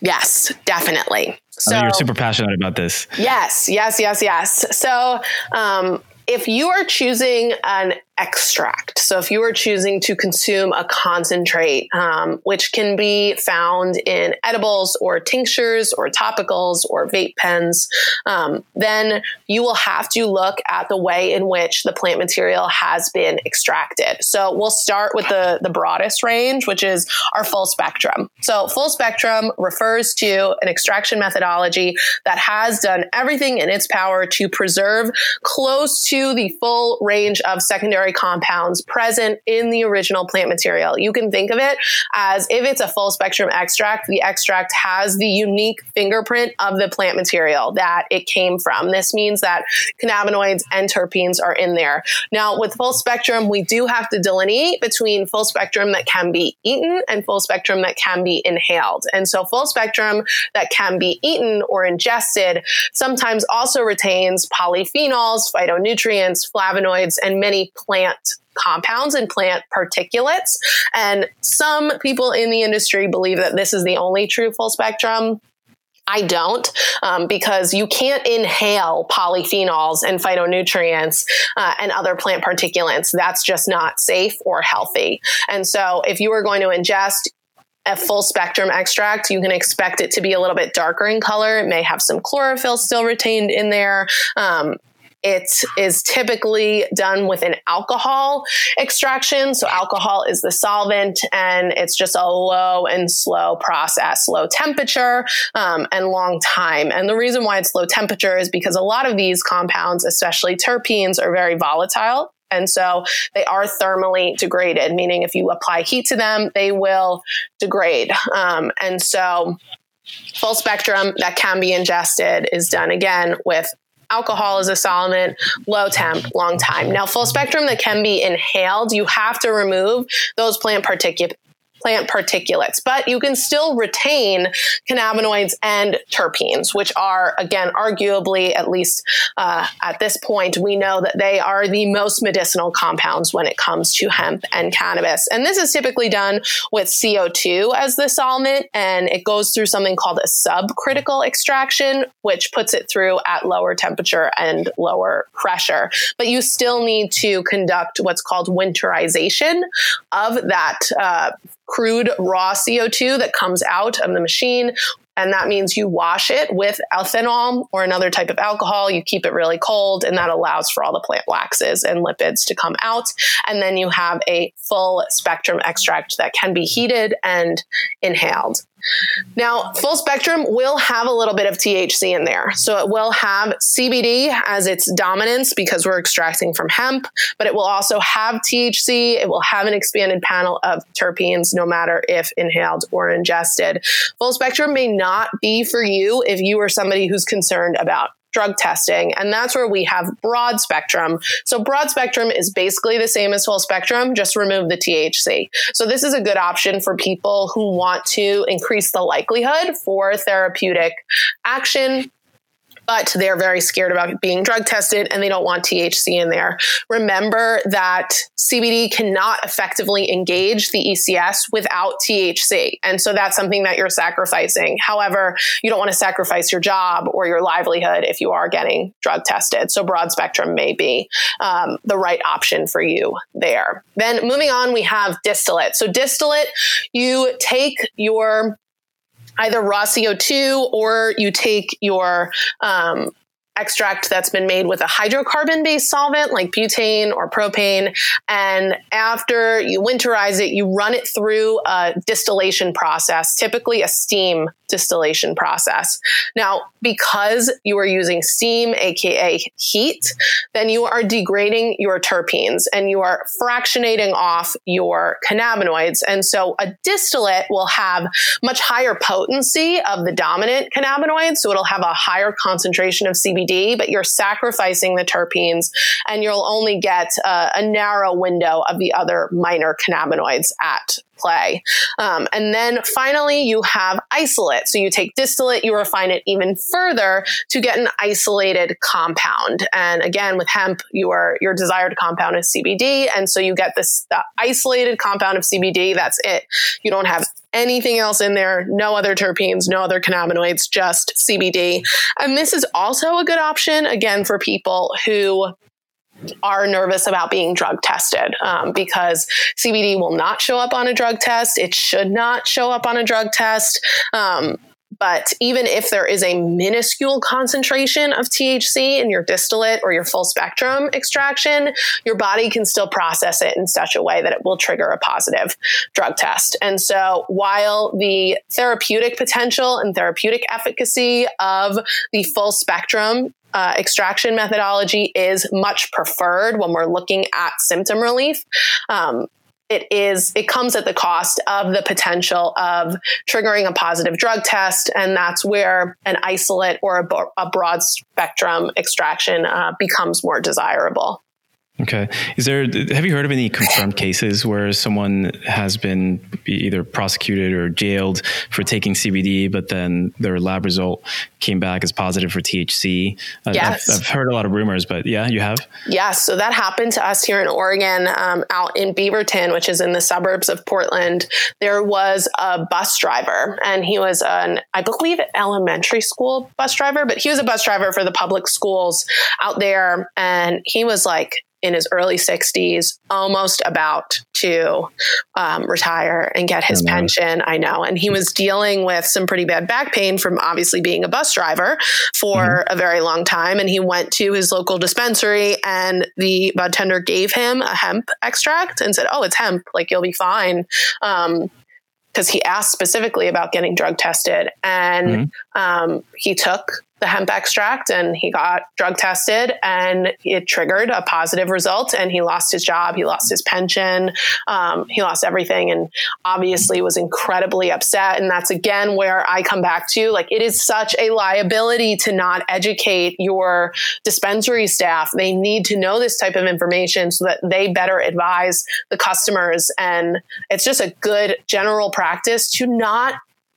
Yes, definitely. So you're super passionate about this. Yes, yes, yes, yes. So um, if you are choosing an extract. So if you are choosing to consume a concentrate, um, which can be found in edibles or tinctures or topicals or vape pens, um, then you will have to look at the way in which the plant material has been extracted. So we'll start with the, the broadest range, which is our full spectrum. So full spectrum refers to an extraction methodology that has done everything in its power to preserve close to the full range of secondary compounds present in the original plant material. You can think of it as if it's a full spectrum extract, the extract has the unique fingerprint of the plant material that it came from. This means that cannabinoids and terpenes are in there. Now, with full spectrum, we do have to delineate between full spectrum that can be eaten and full spectrum that can be inhaled. And so, full spectrum that can be eaten or ingested sometimes also retains polyphenols, phytonutrients, flavonoids, and many plant plant compounds and plant particulates. And some people in the industry believe that this is the only true full spectrum. I don't, um, because you can't inhale polyphenols and phytonutrients uh, and other plant particulates. That's just not safe or healthy. And so, if you are going to ingest a full spectrum extract, you can expect it to be a little bit darker in color. It may have some chlorophyll still retained in there. Um, it is typically done with an alcohol extraction. So, alcohol is the solvent, and it's just a low and slow process, low temperature um, and long time. And the reason why it's low temperature is because a lot of these compounds, especially terpenes, are very volatile. And so they are thermally degraded, meaning if you apply heat to them, they will degrade. Um, and so full spectrum that can be ingested is done again with alcohol is a solvent, low temp, long time. Now, full spectrum that can be inhaled, you have to remove those plant particulate plant particulates, but you can still retain cannabinoids and terpenes, which are, again, arguably, at least uh, at this point, we know that they are the most medicinal compounds when it comes to hemp and cannabis. And this is typically done with CO2 as the solvent, and it goes through something called a subcritical extraction, which puts it through at lower temperature and lower pressure. But you still need to conduct what's called winterization of that uh, crude raw CO2 that comes out of the machine. And that means you wash it with ethanol or another type of alcohol. You keep it really cold, and that allows for all the plant waxes and lipids to come out. And then you have a full spectrum extract that can be heated and inhaled. Now, full spectrum will have a little bit of THC in there. So it will have CBD as its dominance because we're extracting from hemp, but it will also have THC. It will have an expanded panel of terpenes, no matter if inhaled or ingested. Full spectrum may not be for you if you are somebody who's concerned about drug testing. And that's where we have broad spectrum. So broad spectrum is basically the same as full spectrum, just remove the THC. So this is a good option for people who want to increase the likelihood for therapeutic action but they're very scared about being drug tested and they don't want THC in there. Remember that CBD cannot effectively engage the ECS without THC. And so that's something that you're sacrificing. However, you don't want to sacrifice your job or your livelihood if you are getting drug tested. So broad spectrum may be um, the right option for you there. Then moving on, we have distillate. So distillate, you take your either raw CO2 or you take your um, extract that's been made with a hydrocarbon based solvent like butane or propane. And after you winterize it, you run it through a distillation process, typically a steam distillation process. Now, because you are using steam, aka heat, then you are degrading your terpenes and you are fractionating off your cannabinoids. And so a distillate will have much higher potency of the dominant cannabinoids. So it'll have a higher concentration of CBD CBD, but you're sacrificing the terpenes and you'll only get uh, a narrow window of the other minor cannabinoids at play. Um, and then finally, you have isolate. So you take distillate, you refine it even further to get an isolated compound. And again, with hemp, your your desired compound is CBD, and so you get this isolated compound of CBD. That's it. You don't have anything else in there, no other terpenes, no other cannabinoids, just CBD. And this is also a good option, again, for people who are nervous about being drug tested um, because CBD will not show up on a drug test. It should not show up on a drug test. Um, but even if there is a minuscule concentration of THC in your distillate or your full spectrum extraction, your body can still process it in such a way that it will trigger a positive drug test. And so while the therapeutic potential and therapeutic efficacy of the full spectrum uh, extraction methodology is much preferred when we're looking at symptom relief. Um, it is it comes at the cost of the potential of triggering a positive drug test and that's where an isolate or a, a broad spectrum extraction uh, becomes more desirable Okay. Is there, have you heard of any confirmed cases where someone has been either prosecuted or jailed for taking CBD, but then their lab result came back as positive for THC? Yes. I've, I've heard a lot of rumors, but yeah, you have? Yes. So that happened to us here in Oregon, um, out in Beaverton, which is in the suburbs of Portland. There was a bus driver, and he was an, I believe, elementary school bus driver, but he was a bus driver for the public schools out there. And he was like, in his early 60s, almost about to um, retire and get his I pension. I know. And he was dealing with some pretty bad back pain from obviously being a bus driver for mm-hmm. a very long time. And he went to his local dispensary, and the budtender gave him a hemp extract and said, Oh, it's hemp. Like, you'll be fine. Um, because he asked specifically about getting drug tested and mm-hmm. um, he took the hemp extract and he got drug tested and it triggered a positive result and he lost his job he lost his pension um, he lost everything and obviously was incredibly upset. And that's again where i come back to like it is such a liability to not educate your dispensary staff. They need to know this type of information so that they better advise the customers. And it's just a good general practice to not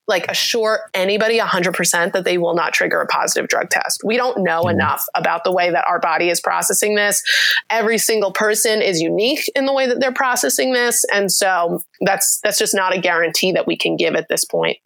like assure anybody 100% that they will not trigger a positive drug test. We don't know mm enough about the way that our body is processing this. Every single person is unique in the way that they're processing this and so that's that's just not a guarantee that we can give at this point.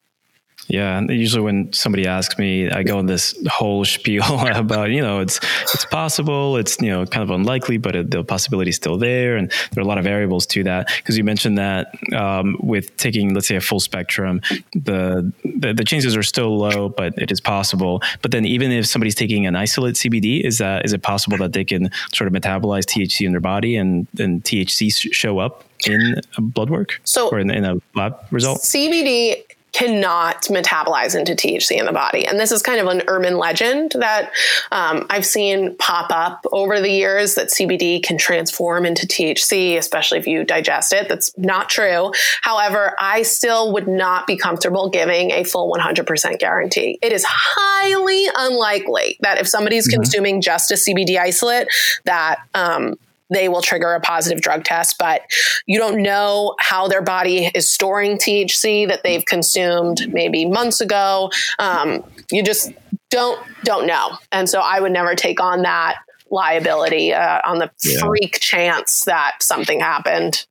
Yeah, and usually when somebody asks me, I go in this whole <laughs> spiel <laughs> about you know it's it's possible, it's you know kind of unlikely, but it, the possibility is still there, and there are a lot of variables to that. Because you mentioned that um, with taking, let's say, a full spectrum, the, the, the chances are still low, but it is possible. But then even if somebody's taking an isolate CBD, is that is it possible that they can sort of metabolize THC in their body and and THC show up in blood work so or in, in a lab result? CBD cannot metabolize into THC in the body. And this is kind of an urban legend that um, I've seen pop up over the years that CBD can transform into THC, especially if you digest it. That's not true. However, I still would not be comfortable giving a full 100% guarantee. It is highly unlikely that if somebody's mm-hmm. consuming just a CBD isolate, that um, they will trigger a positive drug test, but you don't know how their body is storing THC that they've consumed maybe months ago. Um, you just don't don't know, and so I would never take on that liability uh, on the yeah. freak chance that something happened.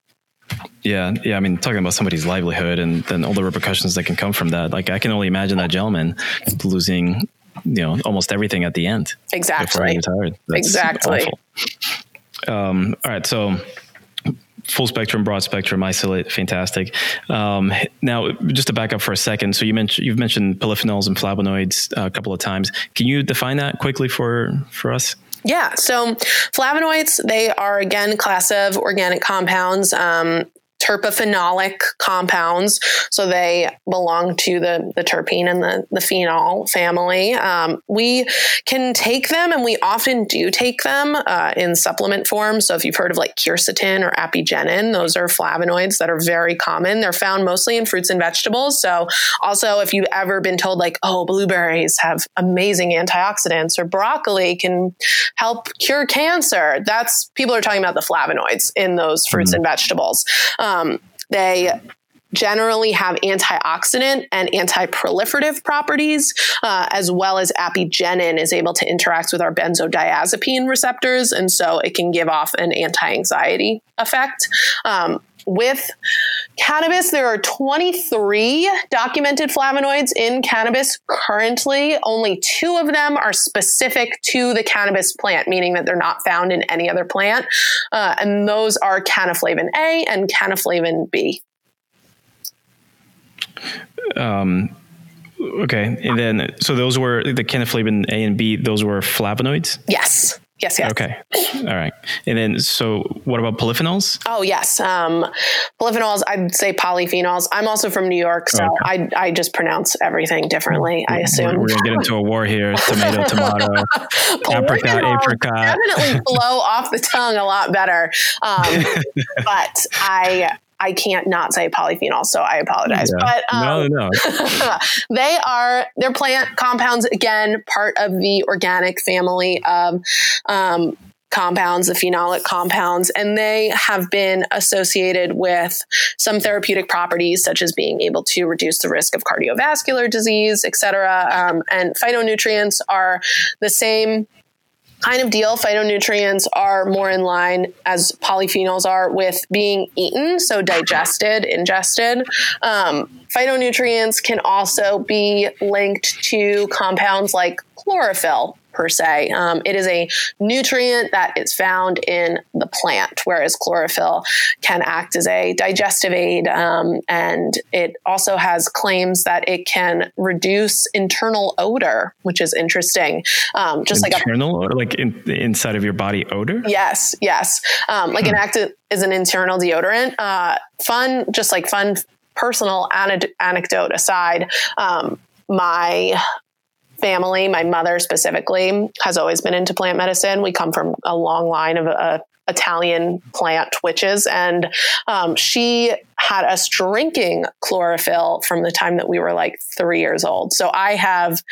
Yeah, yeah. I mean, talking about somebody's livelihood and then all the repercussions that can come from that. Like, I can only imagine that gentleman losing, you know, almost everything at the end. Exactly. exactly. Awful. Um, all right, so full spectrum, broad spectrum, isolate, fantastic. Um, now, just to back up for a second, so you mentioned you've mentioned polyphenols and flavonoids a couple of times. Can you define that quickly for for us? Yeah, so flavonoids they are again class of organic compounds. Um, terpenolic compounds. So they belong to the, the terpene and the, the phenol family. Um, we can take them, and we often do take them uh, in supplement form. So if you've heard of like quercetin or apigenin, those are flavonoids that are very common. They're found mostly in fruits and vegetables. So also, if you've ever been told like, oh, blueberries have amazing antioxidants or broccoli can help cure cancer, that's people are talking about the flavonoids in those fruits mm-hmm. and vegetables. Um, they generally have antioxidant and anti-proliferative properties, uh, as well as apigenin is able to interact with our benzodiazepine receptors, and so it can give off an anti-anxiety effect. Um, with cannabis, there are 23 documented flavonoids in cannabis currently. Only two of them are specific to the cannabis plant, meaning that they're not found in any other plant. Uh, and those are cannaflavin A and cannaflavin B. Um, okay, and then so those were the cannaflavin A and B. Those were flavonoids. Yes. Yes, yes. Okay. All right. And then, so what about polyphenols? Oh, yes. Um, polyphenols, I'd say polyphenols. I'm also from New York, so okay. I, I just pronounce everything differently, I assume. We're, we're going to get into a war here <laughs> tomato, tomato, apricot, apricot. Definitely flow off the tongue a lot better. Um, <laughs> but I, I can't not say polyphenol, so I apologize. Yeah. But um, no, no, <laughs> they are they're plant compounds again, part of the organic family of um, compounds, the phenolic compounds, and they have been associated with some therapeutic properties, such as being able to reduce the risk of cardiovascular disease, et cetera. Um, and phytonutrients are the same kind of deal. Phytonutrients are more in line as polyphenols are with being eaten, so digested, ingested. Um, phytonutrients can also be linked to compounds like chlorophyll, per se. Um, it is a nutrient that is found in the plant, whereas chlorophyll can act as a digestive aid. Um, and it also has claims that it can reduce internal odor, which is interesting. Um, just internal like internal odor, like in, inside of your body odor. Yes, yes. Um, like hmm. an act is an internal deodorant. Uh, fun, just like fun personal anecdote aside, um, my family, my mother specifically, has always been into plant medicine. We come from a long line of uh, Italian plant witches, and um, she had us drinking chlorophyll from the time that we were like three years old. So I have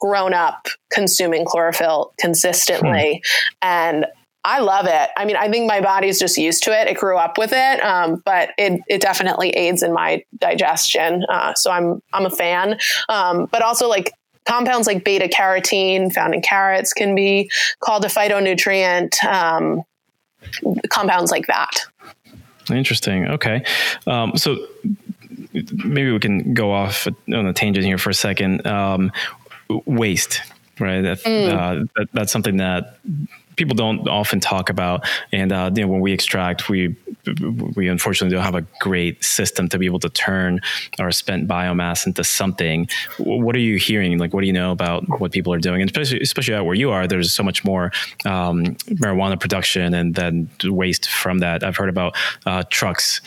grown up consuming chlorophyll consistently, hmm. and I love it. I mean, I think my body's just used to it. It grew up with it, um, but it, it definitely aids in my digestion. Uh, so I'm I'm a fan. Um, but also like compounds like beta carotene found in carrots can be called a phytonutrient. Um, compounds like that. Interesting. Okay. Um, so maybe we can go off on a tangent here for a second. Um, waste, right? That, mm. uh, that, that's something that people don't often talk about. And uh, you know, when we extract, we we unfortunately don't have a great system to be able to turn our spent biomass into something. What are you hearing? Like, what do you know about what people are doing? And especially, especially out where you are, there's so much more um, marijuana production and then waste from that. I've heard about uh, trucks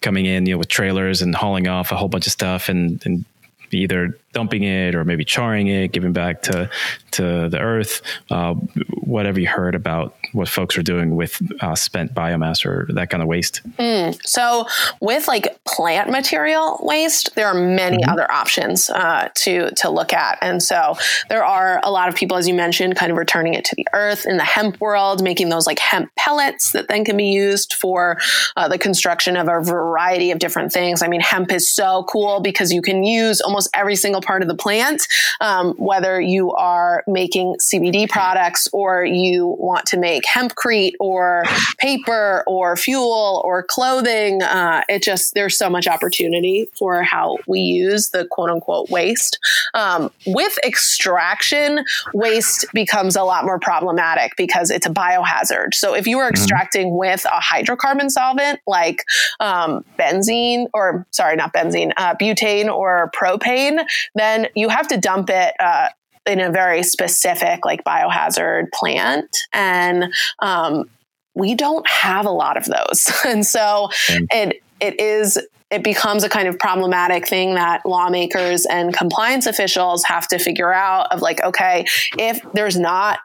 coming in, you know, with trailers and hauling off a whole bunch of stuff and, and either dumping it or maybe charring it, giving back to to the earth. Uh, whatever you heard about what folks are doing with uh, spent biomass or that kind of waste. Mm. So, with like plant material waste, there are many mm-hmm. other options uh, to to look at, and so there are a lot of people, as you mentioned, kind of returning it to the earth in the hemp world, making those like hemp pellets that then can be used for uh, the construction of a variety of different things. I mean, hemp is so cool because you can use almost every single part of the plant, um, whether you are making CBD products or you want to make hempcrete or paper or fuel or clothing. Uh, it just, there's so much opportunity for how we use the quote unquote waste. Um, with extraction, waste becomes a lot more problematic because it's a biohazard. So if you are mm-hmm. extracting mm-hmm. with a hydrocarbon solvent like um, benzene, or sorry, not benzene, uh, butane or propane, then you have to dump it uh, in a very specific, like biohazard plant. And um, we don't have a lot of those. <laughs> And so mm. it it is it becomes a kind of problematic thing that lawmakers and compliance officials have to figure out of like okay if there's not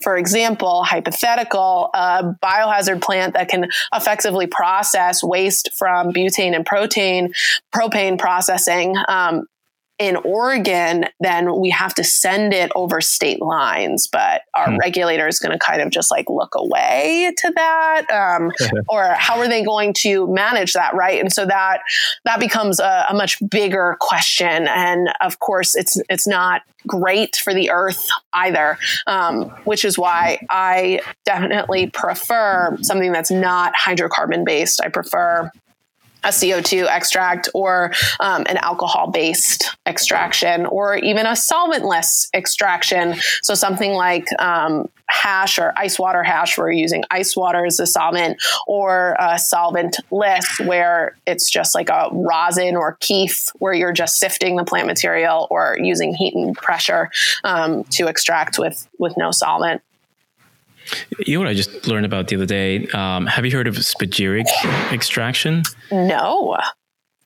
for example, hypothetical, a biohazard plant that can effectively process waste from butane and protein, propane processing, um, in Oregon, then we have to send it over state lines. But our hmm. regulator is going to kind of just like look away to that, um, <laughs> or how are they going to manage that, right? And so that that becomes a, a much bigger question. And of course, it's it's not great for the earth either, um, which is why I definitely prefer something that's not hydrocarbon based. I prefer a CO2 extract or um, an alcohol based extraction or even a solventless extraction. So something like um, hash or ice water hash, where you're using ice water as a solvent, or a solventless, where it's just like a rosin or keef, where you're just sifting the plant material or using heat and pressure um, to extract with, with no solvent. You know what I just learned about the other day? Um, have you heard of spagyric extraction? No.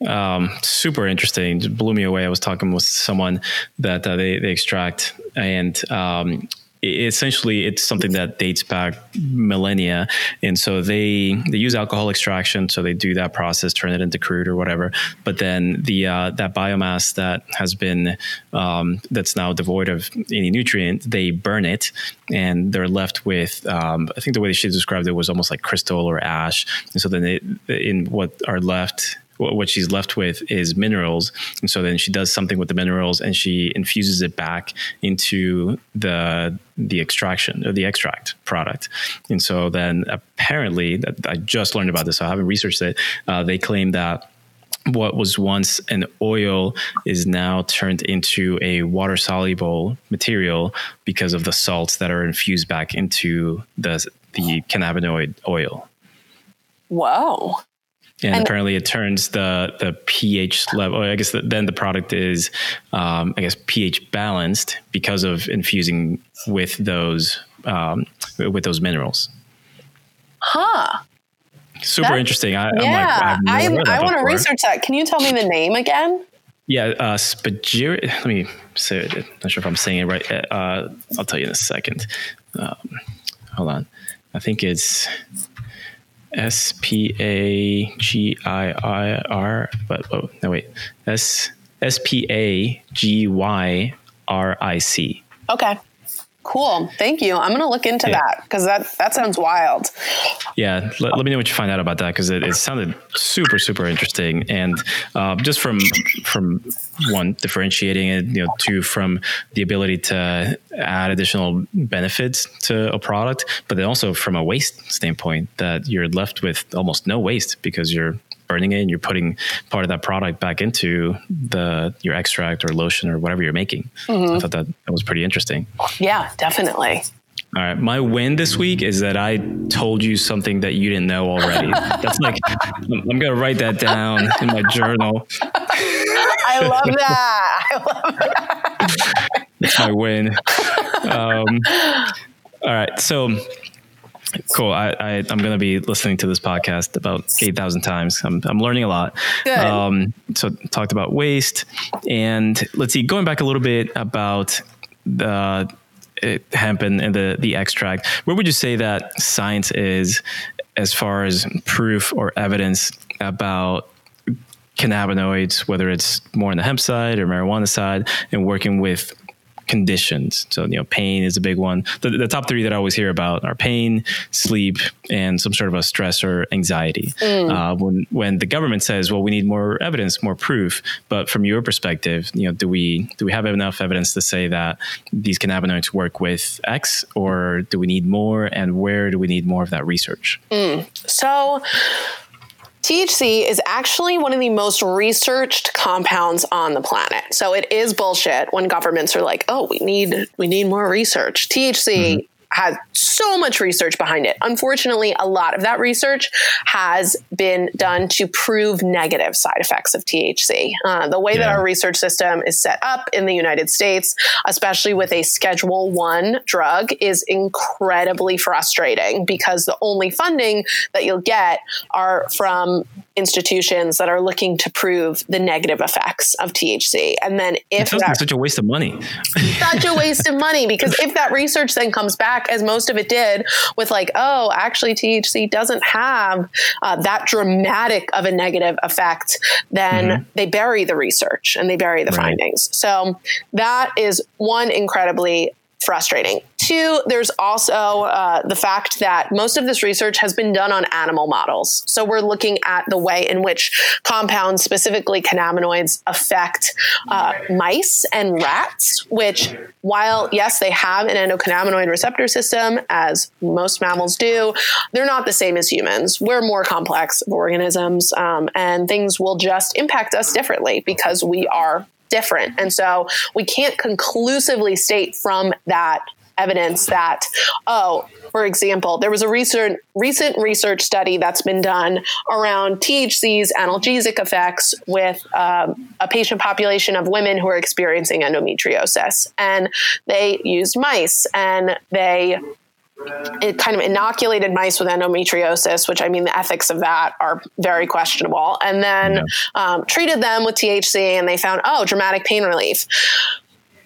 Um, super interesting. It blew me away. I was talking with someone that uh, they, they extract, and um, essentially it's something that dates back millennia. And so they they use alcohol extraction. So they do that process turn it into crude or whatever. But then the uh, that biomass that has been um, that's now devoid of any nutrient they burn it. And they're left with um, i think the way she described it was almost like crystal or ash. And so then they, in what are left what she's left with is minerals. And so then she does something with the minerals and she infuses it back into the the extraction or the extract product. And so then apparently, I just learned about this, so I haven't researched it. Uh, they claim that what was once an oil is now turned into a water soluble material because of the salts that are infused back into the the cannabinoid oil. Wow and, and, apparently it turns the the pH level. I guess the, then the product is, um, I guess, pH balanced because of infusing with those um, with those minerals. Huh. Super That's, interesting. I, yeah, like, I, I want to research that. Can you tell me the name again? Yeah, uh, Spagiri. Let me say it. I'm not sure if I'm saying it right. Uh, I'll tell you in a second. Um, hold on. I think it's S P A G I I R, but oh no wait, S S P A G Y R I C. Okay. Cool. Thank you. I'm going to look into yeah. that because that, that sounds wild. Yeah. Let, let, me know what you find out about that because it, it, sounded super, super interesting. And uh, just from, from one, differentiating it, you know, two, from the ability to add additional benefits to a product, but then also from a waste standpoint that you're left with almost no waste because you're burning it and you're putting part of that product back into the your extract or lotion or whatever you're making. Mm-hmm. I thought that, that was pretty interesting. Yeah, definitely. All right. My win this week is that I told you something that you didn't know already. <laughs> That's like, I'm, going to write that down in my journal. <laughs> I love that. I love that. That's my win. Um, all right. So, <laughs> Cool. I, I am going to be listening to this podcast about eight thousand times. I'm I'm learning a lot. Good. Um, so talked about waste, and let's see. Going back a little bit about the hemp and, and the the extract. Where would you say that science is as far as proof or evidence about cannabinoids, whether it's more on the hemp side or marijuana side, and working with conditions. So, you know, pain is a big one. The, the, top three that I always hear about are pain, sleep, and some sort of a stress or anxiety. Mm. Uh, when when the government says, "Well, we need more evidence, more proof," but from your perspective, you know, do we do we have enough evidence to say that these cannabinoids work with X, or do we need more? And where do we need more of that research? Mm. So THC is actually one of the most researched compounds on the planet. So it is bullshit when governments are like, "Oh, we need we need more research." THC mm-hmm has so much research behind it. Unfortunately, a lot of that research has been done to prove negative side effects of THC. Uh, the way yeah. that our research system is set up in the United States, especially with a Schedule One drug, is incredibly frustrating because the only funding that you'll get are from institutions that are looking to prove the negative effects of THC. And then if that's such a waste of money, <laughs> such a waste of money, because if that research then comes back, as most of it did, with like, oh, actually THC doesn't have uh, that dramatic of a negative effect, then mm-hmm. they bury the research and they bury the right. findings. So that is one incredibly frustrating. Two, there's also uh, the fact that most of this research has been done on animal models. So we're looking at the way in which compounds, specifically cannabinoids, affect uh, mice and rats, which, while yes, they have an endocannabinoid receptor system, as most mammals do, they're not the same as humans. We're more complex organisms, um, and things will just impact us differently because we are different. And so we can't conclusively state from that evidence that, oh, for example, there was a recent recent research study that's been done around THC's analgesic effects with um, a patient population of women who are experiencing endometriosis, and they used mice and they it kind of inoculated mice with endometriosis, which I mean, the ethics of that are very questionable, and then yeah. um, treated them with THC, and they found, oh, dramatic pain relief.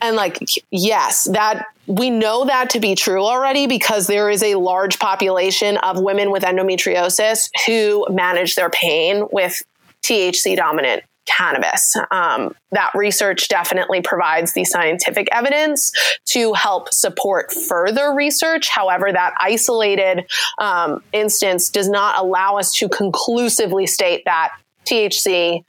And like, yes, that we know that to be true already because there is a large population of women with endometriosis who manage their pain with THC dominant cannabis. Um, that research definitely provides the scientific evidence to help support further research. However, that isolated um, instance does not allow us to conclusively state that THC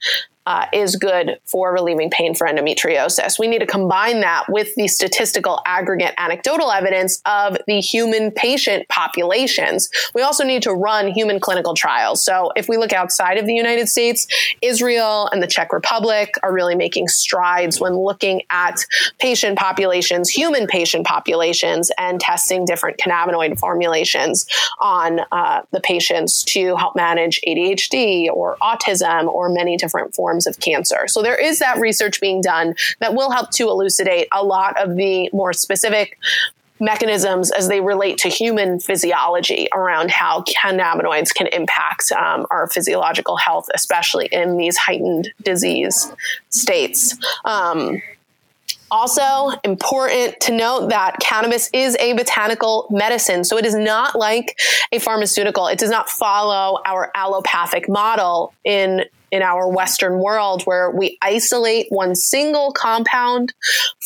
uh, is good for relieving pain for endometriosis. We need to combine that with the statistical aggregate anecdotal evidence of the human patient populations. We also need to run human clinical trials. So if we look outside of the United States, Israel and the Czech Republic are really making strides when looking at patient populations, human patient populations, and testing different cannabinoid formulations on uh, the patients to help manage ADHD or autism or many different forms forms of cancer. So there is that research being done that will help to elucidate a lot of the more specific mechanisms as they relate to human physiology around how cannabinoids can impact um, our physiological health, especially in these heightened disease states. Um, also, important to note that cannabis is a botanical medicine. So it is not like a pharmaceutical. It does not follow our allopathic model in in our Western world where we isolate one single compound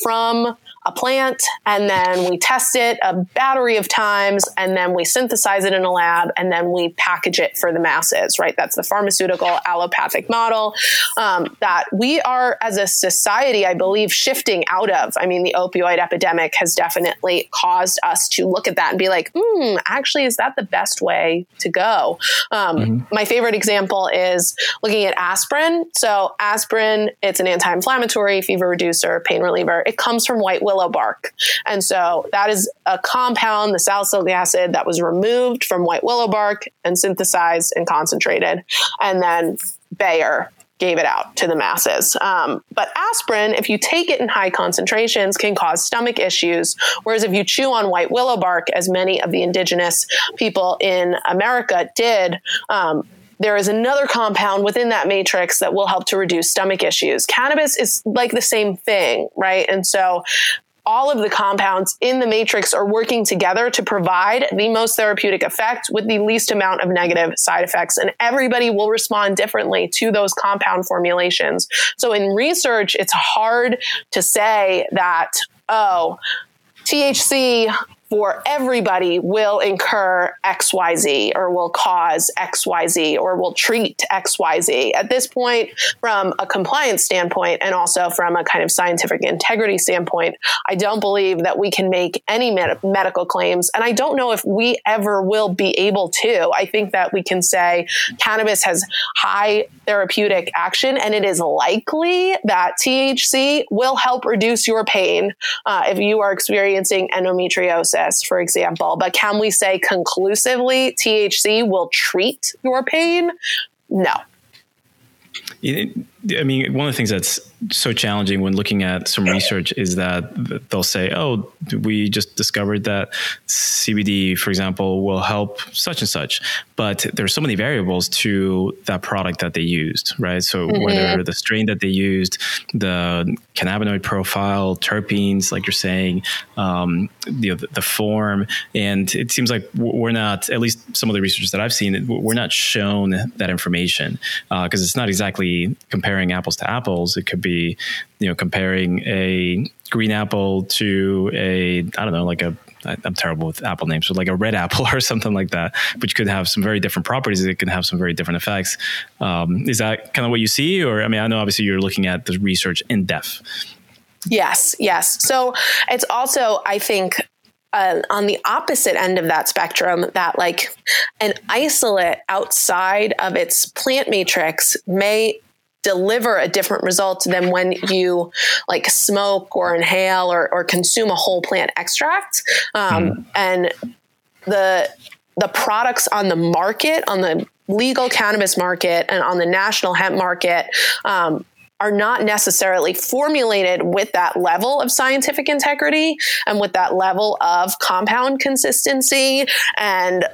from a plant and then we test it a battery of times and then we synthesize it in a lab and then we package it for the masses, right? That's the pharmaceutical allopathic model um, that we are, as a society, I believe, shifting out of. I mean, the opioid epidemic has definitely caused us to look at that and be like, hmm, actually, is that the best way to go? Um, mm-hmm. My favorite example is looking at aspirin. So, aspirin, it's an anti inflammatory, fever reducer, pain reliever. It comes from white willow willow bark. And so that is a compound, the salicylic acid, that was removed from white willow bark and synthesized and concentrated. And then Bayer gave it out to the masses. Um, but aspirin, if you take it in high concentrations, can cause stomach issues. Whereas if you chew on white willow bark, as many of the indigenous people in America did, um, there is another compound within that matrix that will help to reduce stomach issues. Cannabis is like the same thing, right? And so all of the compounds in the matrix are working together to provide the most therapeutic effect with the least amount of negative side effects. And everybody will respond differently to those compound formulations. So in research, it's hard to say that, oh, THC for everybody will incur XYZ or will cause XYZ or will treat XYZ. At this point, from a compliance standpoint and also from a kind of scientific integrity standpoint, I don't believe that we can make any med- medical claims. And I don't know if we ever will be able to. I think that we can say cannabis has high therapeutic action and it is likely that THC will help reduce your pain uh, if you are experiencing endometriosis process, for example. But can we say conclusively THC will treat your pain? No. I mean, one of the things that's so challenging when looking at some research is that they'll say, "Oh, we just discovered that CBD, for example, will help such and such," but there's so many variables to that product that they used, right? So mm-hmm. whether the strain that they used, the cannabinoid profile, terpenes, like you're saying, um, you know, the, the, form, and it seems like we're not, at least some of the research that I've seen, we're not shown that information because uh, it's not exactly comparing apples to apples. It could be, you know, comparing a green apple to a I don't know, like a I'm terrible with apple names, but like a red <laughs> apple or something like that, which could have some very different properties. It can have some very different effects. Um, is that kind of what you see? Or, I mean, I know obviously you're looking at the research in depth. Yes, yes. So it's also, I think, uh, on the opposite end of that spectrum, that like an isolate outside of its plant matrix may deliver a different result than when you like smoke or inhale or, or consume a whole plant extract. Um, mm. And the the products on the market, on the legal cannabis market, and on the national hemp market. Um, are not necessarily formulated with that level of scientific integrity and with that level of compound consistency and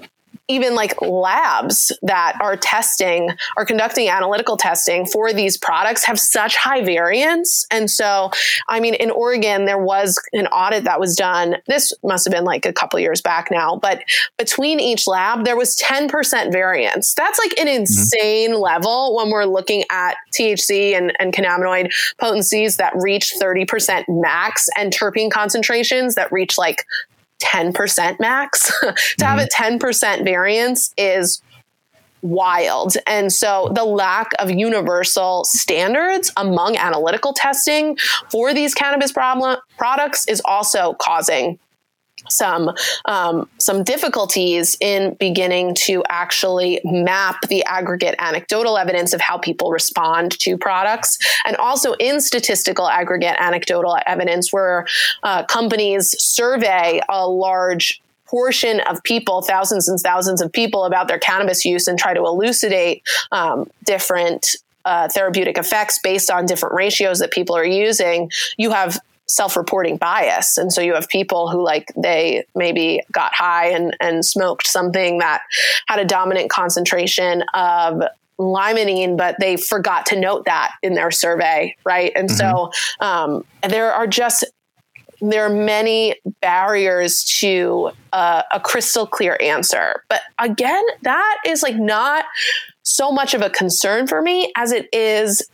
even like labs that are testing are conducting analytical testing for these products have such high variance. And so, I mean, in Oregon, there was an audit that was done. This must have been like a couple years back now, but between each lab, there was 10% variance. That's like an mm-hmm. insane mm-hmm. level when we're looking at THC and, and cannabinoid potencies that reach 30% max and terpene concentrations that reach like 10% max. <laughs> to mm-hmm. have a 10% variance is wild. And so the lack of universal standards among analytical testing for these cannabis problem, products is also causing some um, some difficulties in beginning to actually map the aggregate anecdotal evidence of how people respond to products, and also in statistical aggregate anecdotal evidence where uh, companies survey a large portion of people, thousands and thousands of people, about their cannabis use and try to elucidate um, different uh, therapeutic effects based on different ratios that people are using, you have self-reporting bias. And so you have people who like they maybe got high and and smoked something that had a dominant concentration of limonene but they forgot to note that in their survey right? And mm-hmm. so um, there are just there are many barriers to uh, a crystal clear answer. But again that is like not so much of a concern for me as it is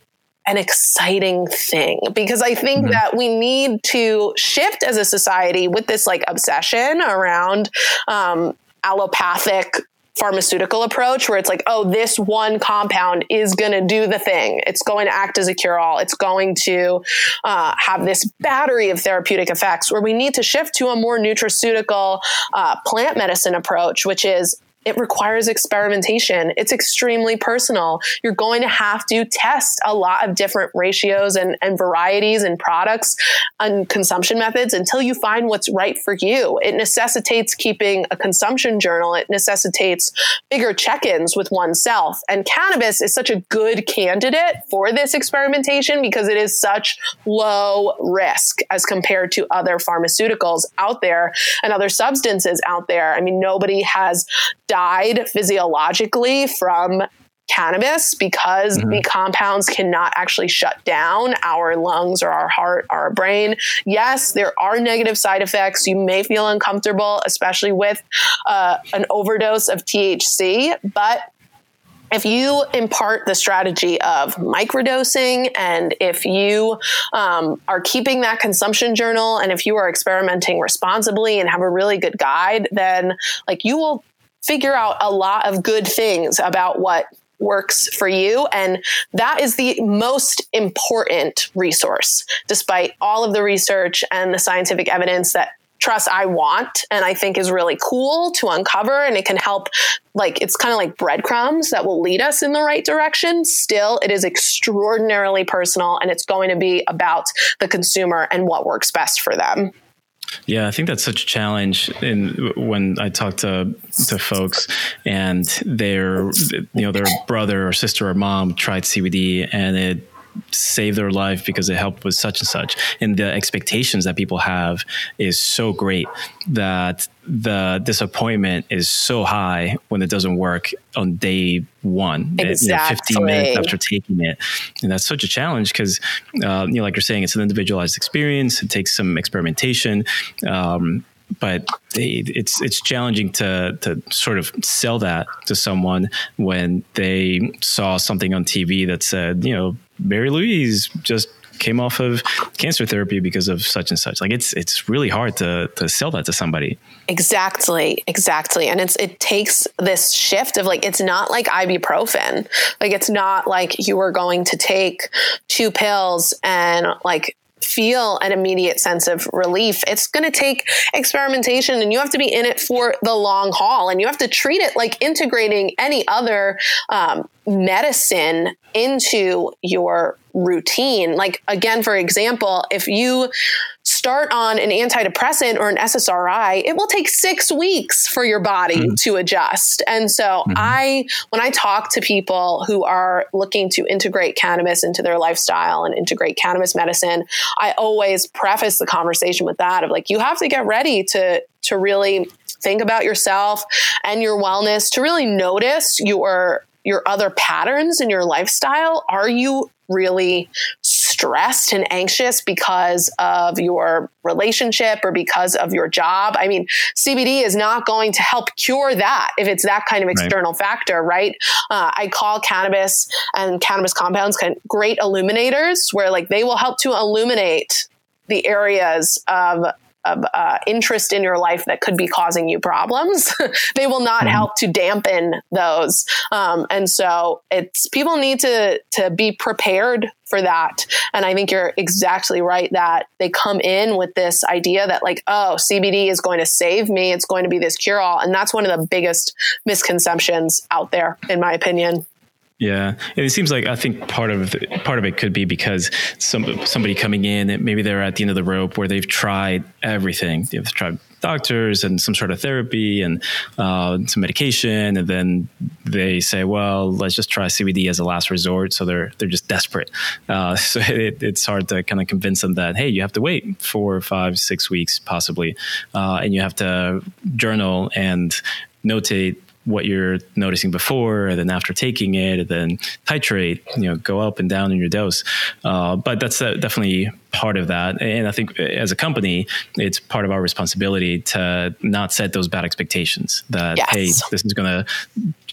an exciting thing because I think mm-hmm. that we need to shift as a society with this like obsession around um, allopathic pharmaceutical approach where it's like, oh, this one compound is going to do the thing. It's going to act as a cure all. It's going to uh, have this battery of therapeutic effects where we need to shift to a more nutraceutical uh, plant medicine approach, which is it requires experimentation. It's extremely personal. You're going to have to test a lot of different ratios and, and varieties and products and consumption methods until you find what's right for you. It necessitates keeping a consumption journal. It necessitates bigger check-ins with oneself. And cannabis is such a good candidate for this experimentation because it is such low risk as compared to other pharmaceuticals out there and other substances out there. I mean, nobody has died physiologically from cannabis because mm-hmm. the compounds cannot actually shut down our lungs or our heart or our brain. Yes, there are negative side effects. You may feel uncomfortable, especially with uh, an overdose of THC, but if you impart the strategy of microdosing and if you um, are keeping that consumption journal and if you are experimenting responsibly and have a really good guide then like you will figure out a lot of good things about what works for you. And that is the most important resource, despite all of the research and the scientific evidence that trust I want and I think is really cool to uncover. And it can help, like, it's kind of like breadcrumbs that will lead us in the right direction. Still, it is extraordinarily personal and it's going to be about the consumer and what works best for them. Yeah, I think that's such a challenge. In when I talk to to folks, and their you know their brother or sister or mom tried CBD, and it saved their life because it helped with such and such. And the expectations that people have is so great that the disappointment is so high when it doesn't work on day one, exactly. you know, 15 minutes after taking it. And that's such a challenge because, uh, you know, like you're saying, it's an individualized experience. It takes some experimentation. Um, but it's it's challenging to to sort of sell that to someone when they saw something on TV that said, you know, Mary Louise just came off of cancer therapy because of such and such. Like it's it's really hard to to sell that to somebody. Exactly, exactly. And it's it takes this shift of like it's not like ibuprofen. Like it's not like you are going to take two pills and like feel an immediate sense of relief. It's going to take experimentation and you have to be in it for the long haul and you have to treat it like integrating any other um, medicine into your routine. Like, again, for example, if you start on an antidepressant or an SSRI, it will take six weeks for your body mm-hmm. to adjust. And so, mm-hmm. I, when I talk to people who are looking to integrate cannabis into their lifestyle and integrate cannabis medicine, I always preface the conversation with that of like, you have to get ready to, to really think about yourself and your wellness to really notice your your other patterns in your lifestyle? Are you really stressed and anxious because of your relationship or because of your job? I mean, CBD is not going to help cure that if it's that kind of external right. factor, right? Uh, I call cannabis and cannabis compounds kind of great illuminators where like they will help to illuminate the areas of of uh, interest in your life that could be causing you problems, <laughs> they will not mm-hmm. help to dampen those. Um, and so it's people need to to be prepared for that. And I think you're exactly right that they come in with this idea that like, oh, CBD is going to save me. It's going to be this cure all. And that's one of the biggest misconceptions out there, in my opinion. Yeah, and it seems like I think part of part of it could be because some somebody coming in, maybe they're at the end of the rope where they've tried everything. They've tried doctors and some sort of therapy and uh, some medication, and then they say, "Well, let's just try CBD as a last resort." So they're they're just desperate. Uh, <laughs> so it, it's hard to kind of convince them that hey, you have to wait four, five, six weeks possibly, uh, and you have to journal and notate what you're noticing before, and then after taking it, and then titrate, you know, go up and down in your dose. Uh, but that's uh, definitely part of that. And I think as a company, it's part of our responsibility to not set those bad expectations that, yes. hey, this is going to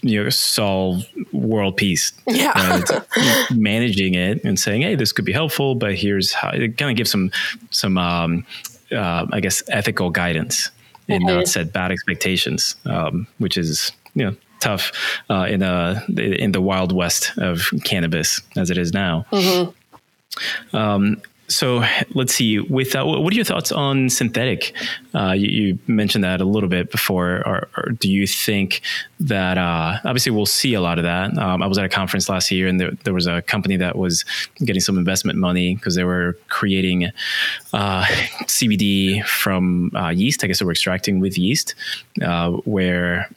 you know, solve world peace. Yeah. <laughs> <laughs> managing it and saying, hey, this could be helpful, but here's how it kind of gives some, some, um, uh, I guess, ethical guidance and not set bad expectations, um, which is you know tough uh, in a in the wild west of cannabis as it is now. Mm-hmm. Um, so let's see. With uh, what are your thoughts on synthetic? Uh, you, you, mentioned that a little bit before. Or, or do you think that uh, obviously we'll see a lot of that? Um, I was at a conference last year, and there, there, was a company that was getting some investment money because they were creating uh, CBD from uh, yeast. I guess they were extracting with yeast, uh, where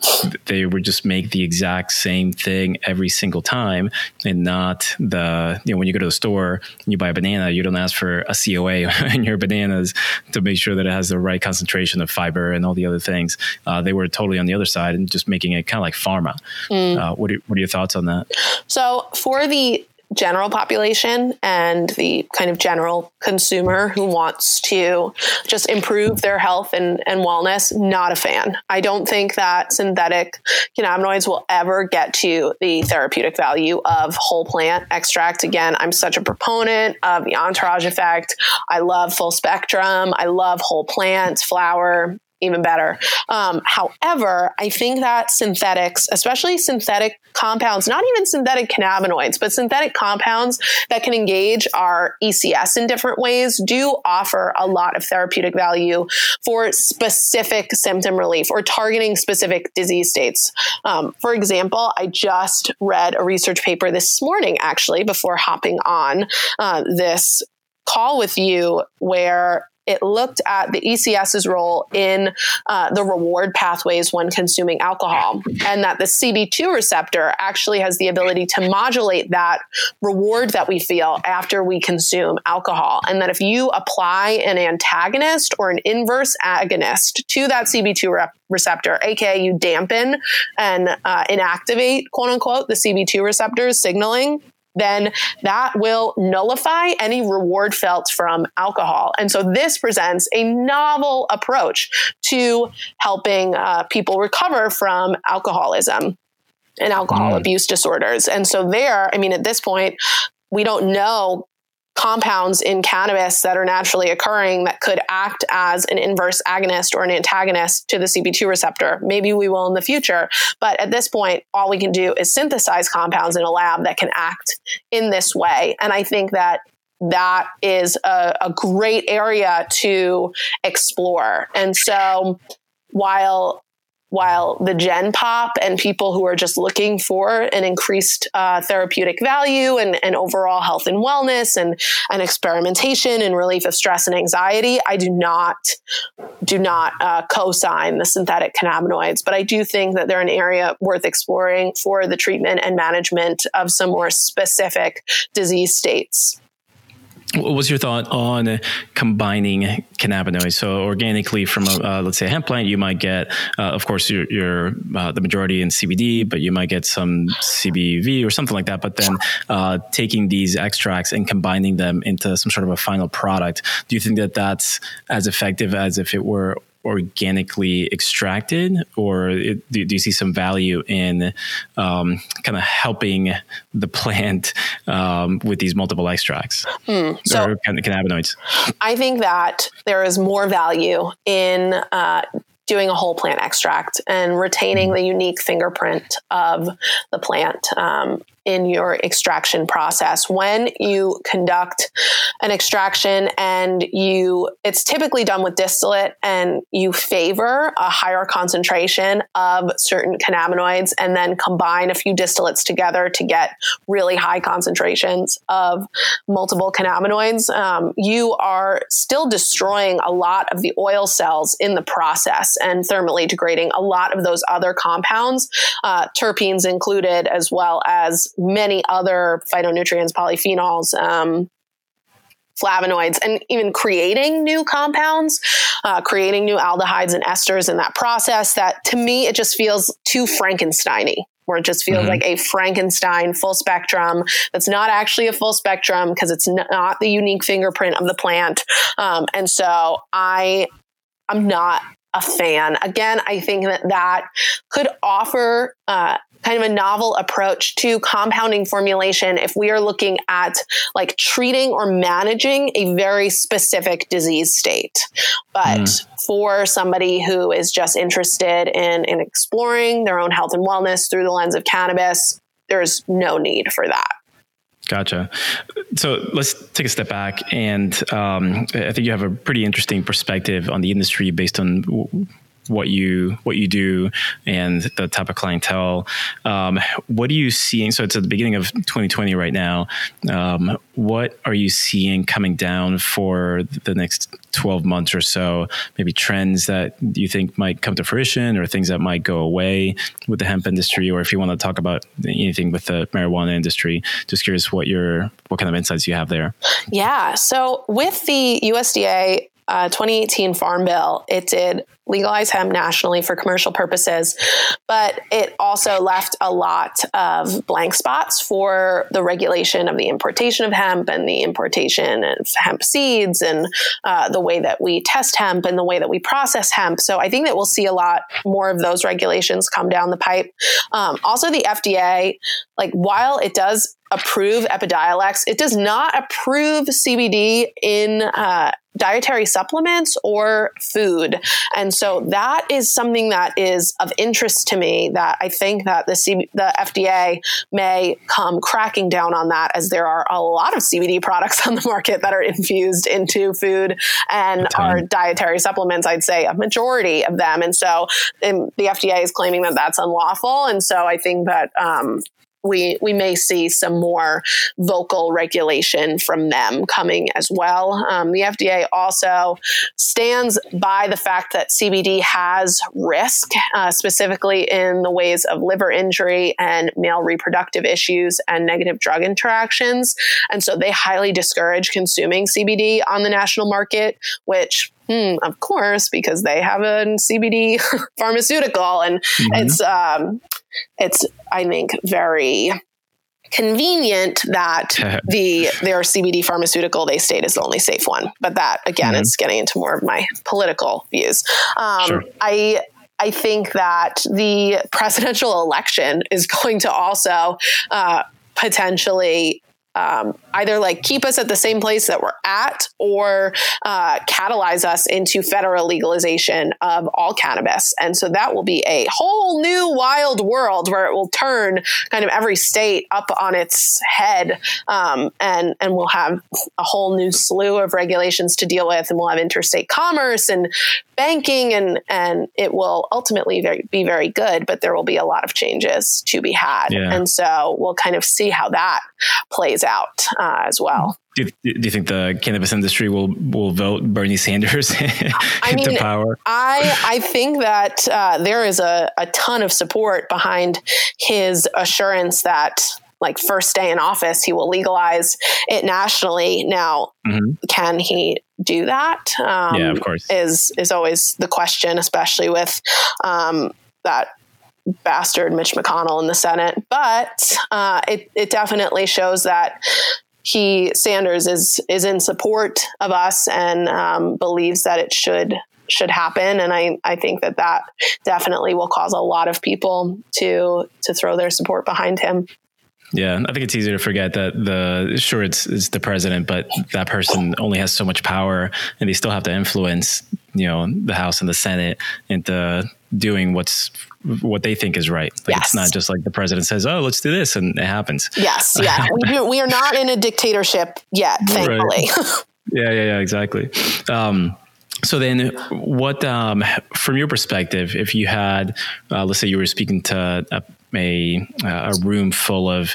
they would just make the exact same thing every single time, and not the you know when you go to the store and you buy a banana, you don't ask for a COA <laughs> in your bananas to make sure that it has the right concentration of fiber and all the other things. Uh, they were totally on the other side and just making it kind of like pharma. Mm. Uh, what, are, what are your thoughts on that? So for the general population and the kind of general consumer who wants to just improve their health and, and wellness, not a fan. I don't think that synthetic cannabinoids will ever get to the therapeutic value of whole plant extract. Again, I'm such a proponent of the entourage effect. I love full spectrum. I love whole plants, flower, even better. Um, however, I think that synthetics, especially synthetic compounds, not even synthetic cannabinoids, but synthetic compounds that can engage our ECS in different ways, do offer a lot of therapeutic value for specific symptom relief or targeting specific disease states. Um, for example, I just read a research paper this morning, actually, before hopping on uh, this call with you, where it looked at the ECS's role in uh, the reward pathways when consuming alcohol, and that the CB2 receptor actually has the ability to modulate that reward that we feel after we consume alcohol. And that if you apply an antagonist or an inverse agonist to that CB2 re- receptor, aka you dampen and uh, inactivate, quote unquote, the CB2 receptors signaling, then that will nullify any reward felt from alcohol. And so this presents a novel approach to helping uh, people recover from alcoholism and alcohol mm. abuse disorders. And so there, I mean, at this point, we don't know compounds in cannabis that are naturally occurring that could act as an inverse agonist or an antagonist to the CB2 receptor. Maybe we will in the future, but at this point, all we can do is synthesize compounds in a lab that can act in this way. And I think that that is a, a great area to explore. And so while while the gen pop and people who are just looking for an increased uh, therapeutic value and, and overall health and wellness and, and experimentation and relief of stress and anxiety, I do not do not uh, co-sign the synthetic cannabinoids. But I do think that they're an area worth exploring for the treatment and management of some more specific disease states. What was your thought on combining cannabinoids? So organically from a, uh, let's say a hemp plant, you might get, uh, of course, your, your uh, the majority in CBD, but you might get some CBV or something like that. But then uh, taking these extracts and combining them into some sort of a final product, do you think that that's as effective as if it were organically extracted, or it, do, do, you see some value in um, kind of helping the plant um, with these multiple extracts mm, so or cannabinoids? I think that there is more value in uh, doing a whole plant extract and retaining mm-hmm. the unique fingerprint of the plant. Um, in your extraction process. When you conduct an extraction and you, it's typically done with distillate and you favor a higher concentration of certain cannabinoids and then combine a few distillates together to get really high concentrations of multiple cannabinoids, um, you are still destroying a lot of the oil cells in the process and thermally degrading a lot of those other compounds, uh, terpenes included, as well as many other phytonutrients, polyphenols, um, flavonoids, and even creating new compounds, uh, creating new aldehydes and esters in that process. That to me, it just feels too Frankensteiny. Where it just feels mm-hmm. like a Frankenstein full spectrum that's not actually a full spectrum because it's not the unique fingerprint of the plant. Um, and so I, I'm not a fan. Again, I think that that could offer uh, kind of a novel approach to compounding formulation if we are looking at like treating or managing a very specific disease state. But mm. for somebody who is just interested in, in exploring their own health and wellness through the lens of cannabis, there's no need for that. Gotcha. So let's take a step back, and um, I think you have a pretty interesting perspective on the industry based on what you what you do and the type of clientele. Um, what are you seeing? So it's at the beginning of 2020 right now. Um, what are you seeing coming down for the next 12 months or so? Maybe trends that you think might come to fruition, or things that might go away with the hemp industry, or if you want to talk about anything with the marijuana industry. Just curious what your what kind of insights you have there. Yeah. So with the USDA uh, 2018 Farm Bill, it did legalize hemp nationally for commercial purposes, but it also left a lot of blank spots for the regulation of the importation of hemp and the importation of hemp seeds and uh, the way that we test hemp and the way that we process hemp. So I think that we'll see a lot more of those regulations come down the pipe. Um, also, the FDA, like while it does approve Epidiolex, it does not approve CBD in uh, dietary supplements or food. And so that is something that is of interest to me that I think that the, C- the FDA may come cracking down on that as there are a lot of CBD products <laughs> on the market that are infused into food and are dietary supplements. I'd say a majority of them. And so um, the FDA is claiming that that's unlawful. And so I think that um, we we may see some more vocal regulation from them coming as well. Um, the FDA also stands by the fact that CBD has risk, uh, specifically in the ways of liver injury and male reproductive issues and negative drug interactions, and so they highly discourage consuming CBD on the national market, which Hmm, of course, because they have a CBD <laughs> pharmaceutical, and mm-hmm. it's um, it's I think very convenient that <laughs> the their CBD pharmaceutical they state is the only safe one. But that again, mm-hmm. it's getting into more of my political views. Um, sure. I I think that the presidential election is <laughs> going to also uh, potentially um, either like keep us at the same place that we're at or uh, catalyze us into federal legalization of all cannabis. And so that will be a whole new wild world where it will turn kind of every state up on its head. Um, and, and we'll have a whole new slew of regulations to deal with. And we'll have interstate commerce and banking and, and it will ultimately very, be very good, but there will be a lot of changes to be had. Yeah. And so we'll kind of see how that plays out uh, as well. Do you, do you, think the cannabis industry will will vote Bernie Sanders <laughs> into I mean, power? I I think that uh, there is a, a ton of support behind his assurance that like first day in office he will legalize it nationally. Now, mm-hmm. can he do that? Um, yeah, of course. Is is always the question, especially with um, that bastard Mitch McConnell in the Senate. But uh, it, it definitely shows that he Sanders is is in support of us and um, believes that it should should happen and I, I think that that definitely will cause a lot of people to to throw their support behind him yeah, I think it's easier to forget that the sure it's, it's the president, but that person only has so much power, and they still have to influence, you know, the House and the Senate into doing what's what they think is right. Like yes. it's not just like the president says, "Oh, let's do this," and it happens. Yes, <laughs> yeah, we, do, we are not in a dictatorship yet, thankfully. Right. <laughs> yeah, yeah, yeah, exactly. Um, so then, what um, from your perspective, if you had, uh, let's say, you were speaking to a, a, a room full of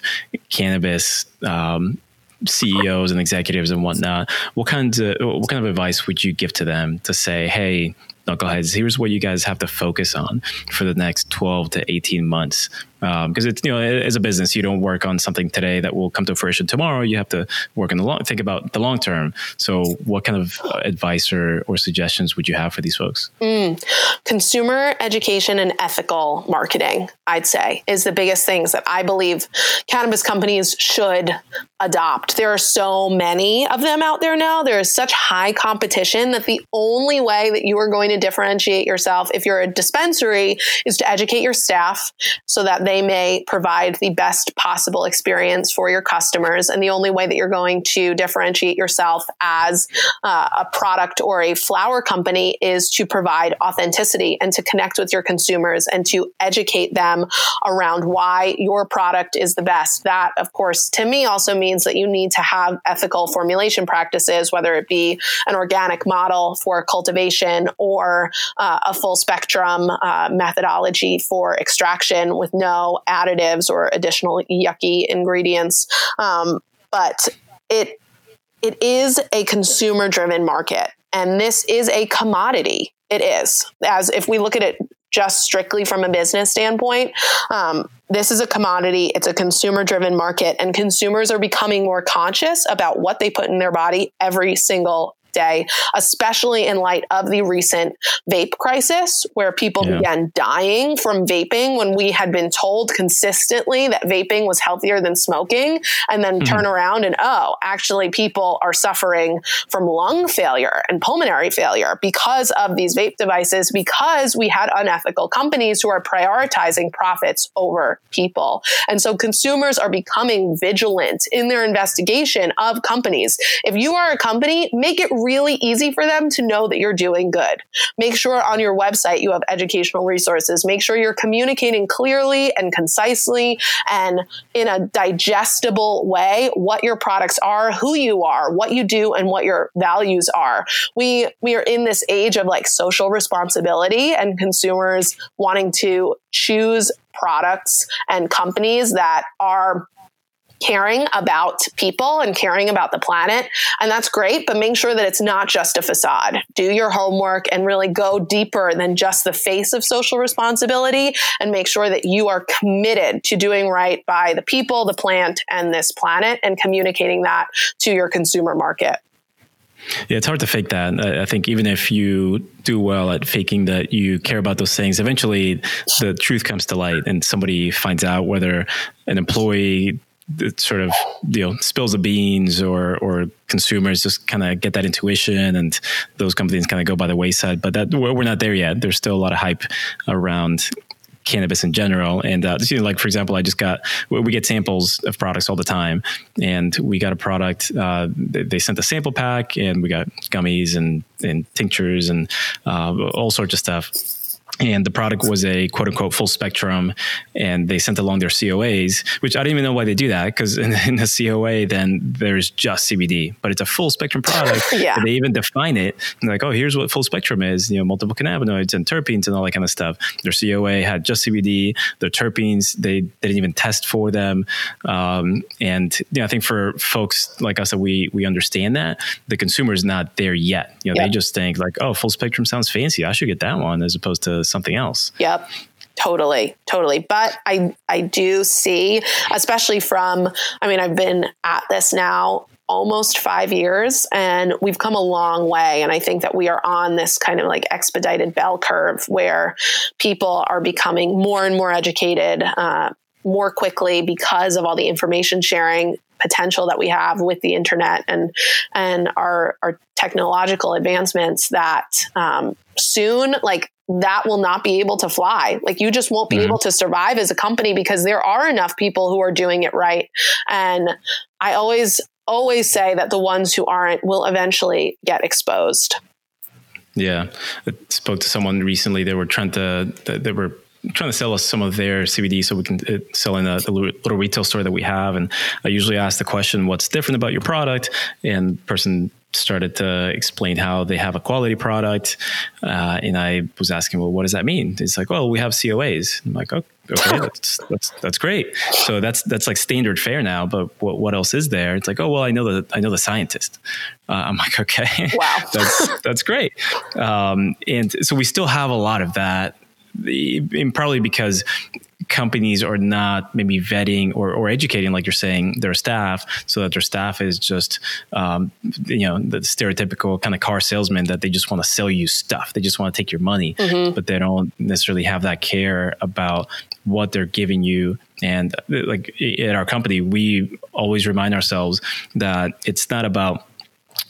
cannabis um, CEOs and executives and whatnot, what kind of what kind of advice would you give to them to say, hey, knuckleheads, here's what you guys have to focus on for the next 12 to 18 months. Because um, it's, you know, as a business, you don't work on something today that will come to fruition tomorrow. You have to work in the long, think about the long term. So, what kind of advice or, or suggestions would you have for these folks? Mm. Consumer education and ethical marketing, I'd say, is the biggest things that I believe cannabis companies should adopt. There are so many of them out there now. There is such high competition that the only way that you are going to differentiate yourself if you're a dispensary is to educate your staff so that they may provide the best possible experience for your customers. And the only way that you're going to differentiate yourself as uh, a product or a flower company is to provide authenticity and to connect with your consumers and to educate them around why your product is the best. That, of course, to me also means means that you need to have ethical formulation practices, whether it be an organic model for cultivation or uh, a full spectrum uh, methodology for extraction with no additives or additional yucky ingredients. Um, but it it is a consumer driven market and this is a commodity it is as if we look at it just strictly from a business standpoint. Um, this is a commodity, it's a consumer driven market, and consumers are becoming more conscious about what they put in their body every single day, especially in light of the recent vape crisis where people yeah. began dying from vaping when we had been told consistently that vaping was healthier than smoking. And then mm-hmm. turn around and, oh, actually, people are suffering from lung failure and pulmonary failure because of these vape devices, because we had unethical companies who are prioritizing profits over people. And so consumers are becoming vigilant in their investigation of companies. If you are a company, make it really easy for them to know that you're doing good. Make sure on your website you have educational resources. Make sure you're communicating clearly and concisely and in a digestible way what your products are, who you are, what you do, and what your values are. We we are in this age of like social responsibility and consumers wanting to choose products and companies that are caring about people and caring about the planet. And that's great, but make sure that it's not just a facade. Do your homework and really go deeper than just the face of social responsibility and make sure that you are committed to doing right by the people, the plant, and this planet and communicating that to your consumer market. Yeah, it's hard to fake that. I think even if you do well at faking that you care about those things, eventually the truth comes to light and somebody finds out whether an employee sort of you know spills the beans or or consumers just kind of get that intuition and those companies kind of go by the wayside but that we're not there yet there's still a lot of hype around cannabis in general. And uh, you know, like for example, I just got we get samples of products all the time, and we got a product. Uh, they sent a sample pack, and we got gummies and and tinctures and uh, all sorts of stuff and the product was a quote unquote full spectrum and they sent along their coas which i don't even know why they do that because in, <laughs> in, the coa then there's just cbd but it's a full spectrum product. <laughs> Yeah. they even define it. Like oh here's what full spectrum is you know multiple cannabinoids and terpenes and all that kind of stuff. Their coa had just cbd their terpenes they, they didn't even test for them. Um, and you know, i think for folks like us that we we understand that the consumer is not there yet. You know yeah. they just think like oh full spectrum sounds fancy. I should get that one as opposed to something else. Yep. Totally, totally. But I I do see, especially from I mean, I've been at this now almost five years and we've come a long way. And I think that we are on this kind of like expedited bell curve where people are becoming more and more educated uh, more quickly because of all the information sharing potential that we have with the internet and and our our technological advancements that um, soon like that will not be able to fly. Like you just won't be mm-hmm. able to survive as a company because there are enough people who are doing it right. And I always, always say that the ones who aren't will eventually get exposed. Yeah. I spoke to someone recently. They were trying to, they were trying to sell us some of their CBD so we can uh, sell in a, a, little retail store that we have. And I usually ask the question, what's different about your product? And person started to explain how they have a quality product. Uh, and I was asking, well, what does that mean? It's like, well, we have COAs. I'm like, oh, okay, <laughs> that's, that's, that's great. So that's, that's like standard fare now, but what, what else is there? It's like, oh, well, I know the, I know the scientist. Uh, I'm like, <laughs> okay, wow, that's, that's great. Um, and so we still have a lot of that and probably because companies are not maybe vetting or, or educating, like you're saying, their staff, so that their staff is just, um, you know, the stereotypical kind of car salesman that they just want to sell you stuff. They just want to take your money, mm-hmm. but they don't necessarily have that care about what they're giving you. And like at our company, we always remind ourselves that it's not about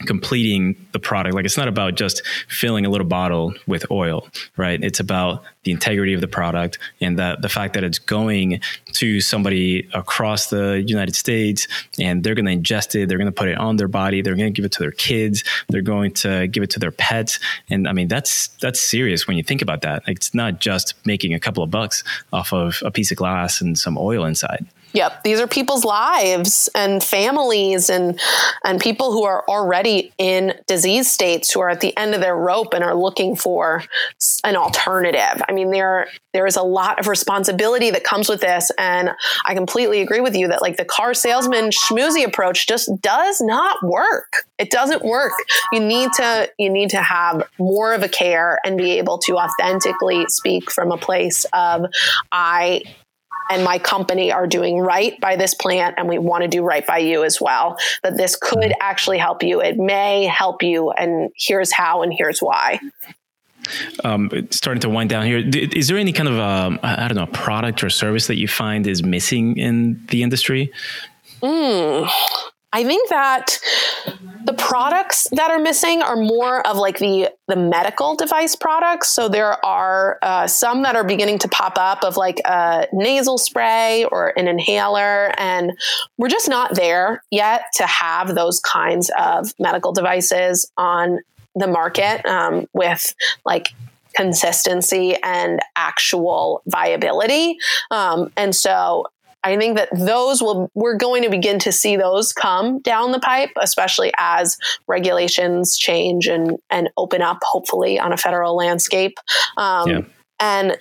completing the product. Like it's not about just filling a little bottle with oil, right? It's about the integrity of the product and the, the fact that it's going to somebody across the United States and they're going to ingest it. They're going to put it on their body. They're going to give it to their kids. They're going to give it to their pets. And I mean, that's, that's serious when you think about that. Like, it's not just making a couple of bucks off of a piece of glass and some oil inside. Yep, these are people's lives and families and and people who are already in disease states who are at the end of their rope and are looking for an alternative. I mean, there there is a lot of responsibility that comes with this, and I completely agree with you that like the car salesman schmoozy approach just does not work. It doesn't work. You need to you need to have more of a care and be able to authentically speak from a place of I and my company are doing right by this plant and we want to do right by you as well that this could actually help you. It may help you and here's how and here's why. Um, starting to wind down here. Is there any kind of um, i don't know product or service that you find is missing in the industry? Mm, I think that the products that are missing are more of like the the medical device products. So there are uh, some that are beginning to pop up of like a nasal spray or an inhaler, and we're just not there yet to have those kinds of medical devices on the market um, with like consistency and actual viability. Um, and so I think that those will, we're going to begin to see those come down the pipe, especially as regulations change and, and open up, hopefully, on a federal landscape. Um, yeah. And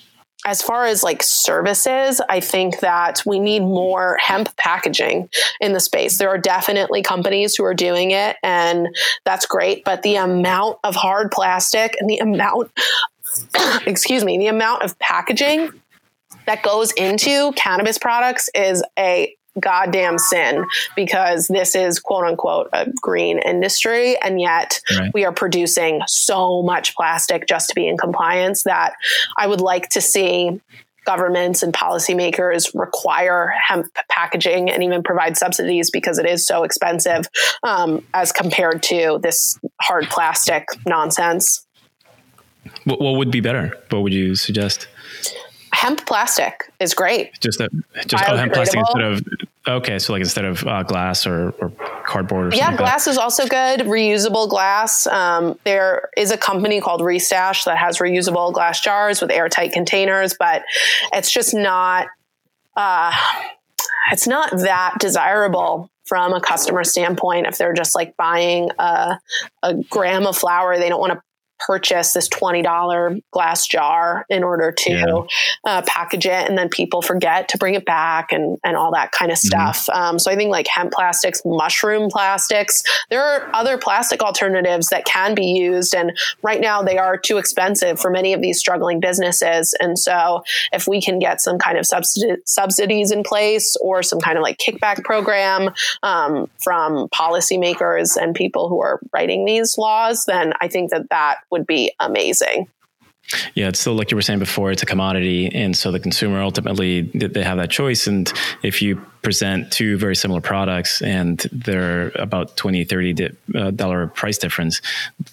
as far as like services, I think that we need more hemp packaging in the space. There are definitely companies who are doing it, and that's great. But the amount of hard plastic and the amount, <coughs> excuse me, the amount of packaging that goes into cannabis products is a goddamn sin because this is quote unquote a green industry and yet right. we are producing so much plastic just to be in compliance that I would like to see governments and policymakers require hemp packaging and even provide subsidies because it is so expensive um, as compared to this hard plastic nonsense. What, what would be better? What would you suggest? Hemp plastic is great. Just that, just oh, hemp plastic instead of okay, so like instead of uh, glass or, or cardboard. Or yeah, glass is also good. Reusable glass. Um, there is a company called Restash that has reusable glass jars with airtight containers, but it's just not. Uh, it's not that desirable from a customer standpoint if they're just like buying a, a gram of flower they don't want to purchase this $20 glass jar in order to yeah. uh, package it and then people forget to bring it back and, and all that kind of mm-hmm. stuff mm-hmm. um, so i think like hemp plastics mushroom plastics there are other plastic alternatives that can be used and right now they are too expensive for many of these struggling businesses and so if we can get some kind of subsidi- subsidies in place or some kind of like kickback program um, from policymakers and people who are writing these laws then i think that that would be amazing. Yeah, it's still like you were saying before, it's a commodity. And so the consumer ultimately, they have that choice. And if you present two very similar products and they're about 20 30 uh, dollar price difference.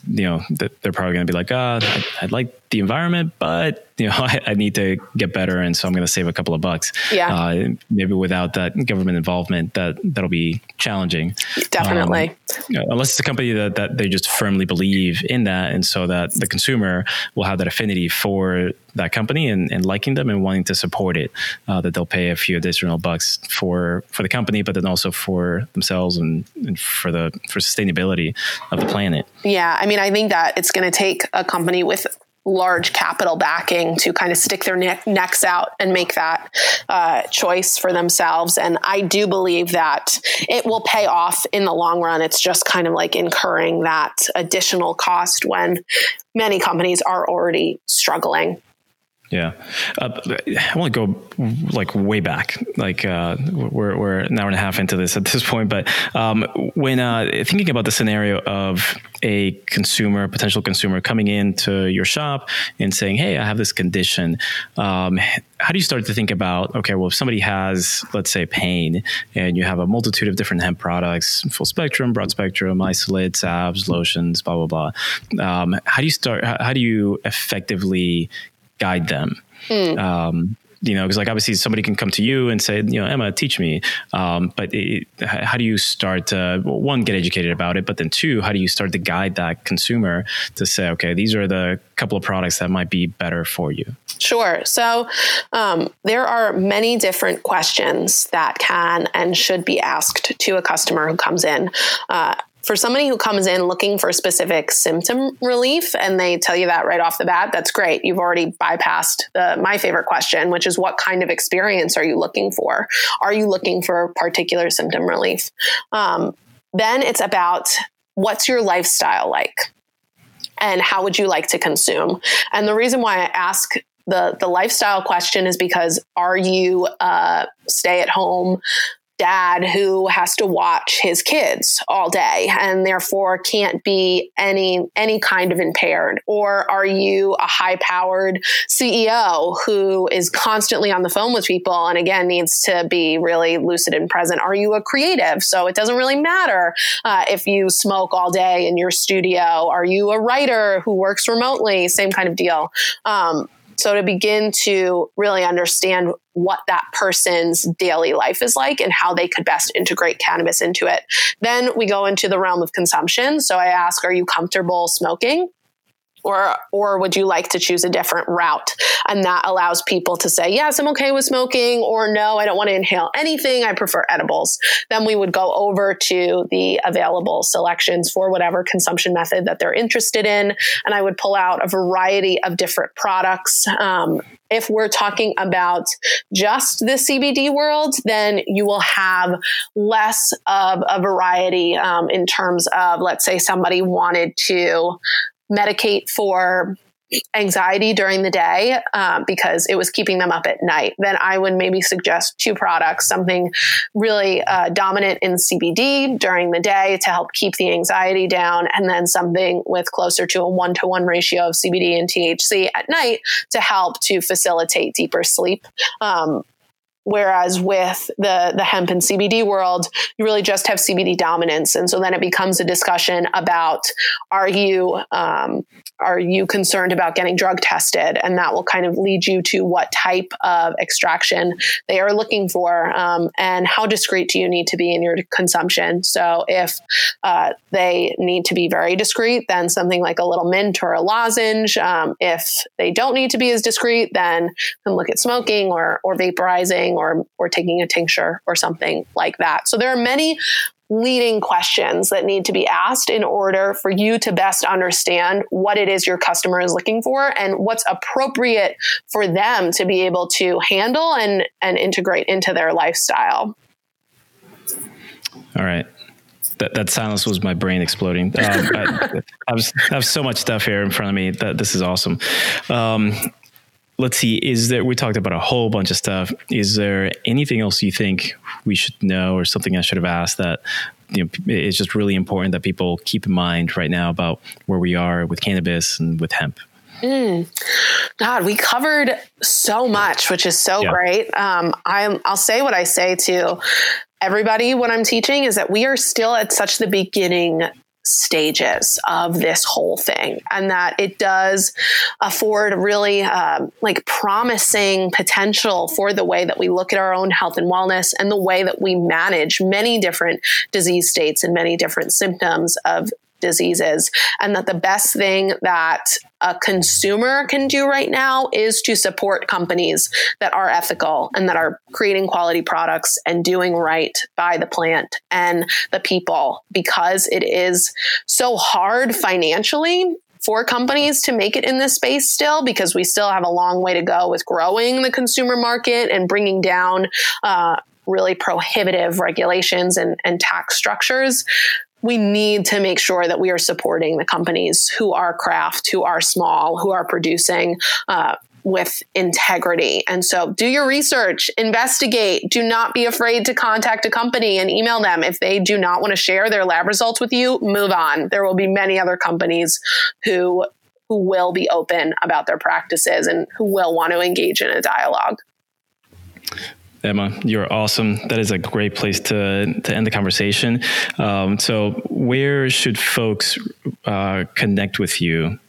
You know they're probably going to be like ah oh, I'd, like the environment but you know <laughs> I, I, need to get better and so i'm going to save a couple of bucks. Yeah. Uh, maybe without that government involvement that that'll be challenging. Definitely. Um, unless it's a company that, that they just firmly believe in that and so that the consumer will have that affinity for that company and, and liking them and wanting to support it, uh, that they'll pay a few additional bucks for for the company, but then also for themselves and, and for the for sustainability of the planet. Yeah, I mean, I think that it's going to take a company with large capital backing to kind of stick their neck, necks out and make that uh, choice for themselves. And I do believe that it will pay off in the long run. It's just kind of like incurring that additional cost when many companies are already struggling. Yeah, uh, I want to go like way back. Like uh, we're we're an hour and a half into this at this point, but um, when uh, thinking about the scenario of a consumer, potential consumer coming into your shop and saying, "Hey, I have this condition," um, how do you start to think about? Okay, well, if somebody has, let's say, pain, and you have a multitude of different hemp products, full spectrum, broad spectrum, isolate, salves, lotions, blah blah blah. Um, how do you start? How do you effectively guide them. Mm. Um, you know, because like obviously somebody can come to you and say, you know, Emma, teach me. Um, but it, how do you start to one get educated about it, but then two, how do you start to guide that consumer to say, okay, these are the couple of products that might be better for you? Sure. So um, there are many different questions that can and should be asked to a customer who comes in. Uh, for somebody who comes in looking for specific symptom relief and they tell you that right off the bat that's great. You've already bypassed the, my favorite question which is what kind of experience are you looking for? Are you looking for particular symptom relief? Um, then it's about what's your lifestyle like and how would you like to consume? And the reason why i ask the the lifestyle question is because are you uh, stay at home dad who has to watch his kids all day and therefore can't be any any kind of impaired? Or are you a high powered CEO who is constantly on the phone with people and again needs to be really lucid and present? Are you a creative? So it doesn't really matter uh, if you smoke all day in your studio. Are you a writer who works remotely? Same kind of deal. Um, so to begin to really understand what that person's daily life is like and how they could best integrate cannabis into it. Then we go into the realm of consumption. So I ask, are you comfortable smoking? Or or would you like to choose a different route And that allows people to say, yes, I'm okay with smoking, or no, I don't want to inhale anything. I prefer edibles. Then we would go over to the available selections for whatever consumption method that they're interested in. And I would pull out a variety of different products. Um, if we're talking about just the CBD world, then you will have less of a variety um, in terms of, let's say, somebody wanted to medicate for anxiety during the day um, because it was keeping them up at night, then I would maybe suggest two products something really uh, dominant in CBD during the day to help keep the anxiety down, and then something with closer to a one to one ratio of CBD and THC at night to help to facilitate deeper sleep. Um, Whereas with the the hemp and CBD world, you really just have CBD dominance, and so then it becomes a discussion about are you um, are you concerned about getting drug tested? And that will kind of lead you to what type of extraction they are looking for um, and how discreet do you need to be in your consumption. So if uh, they need to be very discreet, then something like a little mint or a lozenge. Um, if they don't need to be as discreet, then can look at smoking or, or vaporizing or, or taking a tincture or something like that. So there are many leading questions that need to be asked in order for you to best understand what it is your customer is looking for and what's appropriate for them to be able to handle and, and integrate into their lifestyle. All right. That, that silence was my brain exploding. Um, I, I, was, I, have so much stuff here in front of me. That this is awesome. Um, let's see is there we talked about a whole bunch of stuff is there anything else you think we should know or something i should have asked that you know it's just really important that people keep in mind right now about where we are with cannabis and with hemp Mm. God, we covered so much, which is so yeah. great. Um, i I'll say what I say to everybody when I'm teaching is that we are still at such the beginning stages of this whole thing and that it does afford really um, like promising potential for the way that we look at our own health and wellness and the way that we manage many different disease states and many different symptoms of diseases. And that the best thing that a consumer can do right now is to support companies that are ethical and that are creating quality products and doing right by the plant and the people because it is so hard financially for companies to make it in this space still because we still have a long way to go with growing the consumer market and bringing down uh, really prohibitive regulations and, and tax structures we need to make sure that we are supporting the companies who are craft, who are small, who are producing uh, with integrity. And so do your research, investigate. Do not be afraid to contact a company and email them. If they do not want to share their lab results with you, move on. There will be many other companies who who will be open about their practices and who will want to engage in a dialogue. Emma, you're awesome. That is a great place to, to end the conversation. Um, so, where should folks uh, connect with you?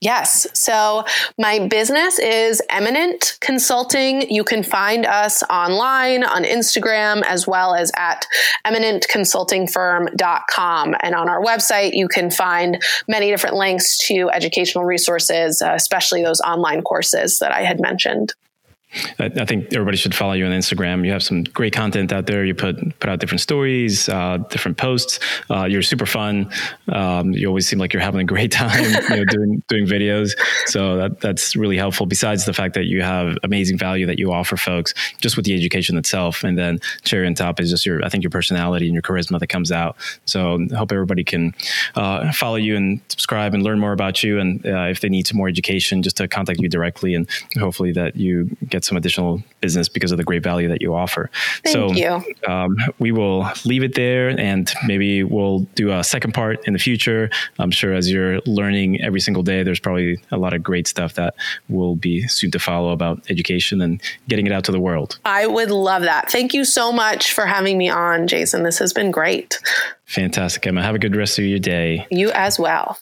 Yes. So my business is Eminent Consulting. You can find us online on Instagram as well as at eminentconsultingfirm.com. And on our website, you can find many different links to educational resources, uh, especially those online courses that I had mentioned. I, I, think everybody should follow you on Instagram. You have some great content out there. You put put out different stories, uh, different posts. Uh, you're super fun. Um, you always seem like you're having a great <laughs> time you know, doing doing videos. So that that's really helpful. Besides the fact that you have amazing value that you offer folks, just with the education itself, and then cherry on top is just your I think your personality and your charisma that comes out. So I hope everybody can uh, follow you and subscribe and learn more about you. And uh, if they need some more education, just to contact you directly, and hopefully that you get some additional business because of the great value that you offer. Thank so you. Um, we will leave it there and maybe we'll do a second part in the future. I'm sure as you're learning every single day, there's probably a lot of great stuff that will be soon to follow about education and getting it out to the world. I would love that. Thank you so much for having me on, Jason. This has been great. Fantastic, Emma. Have a good rest of your day. You as well.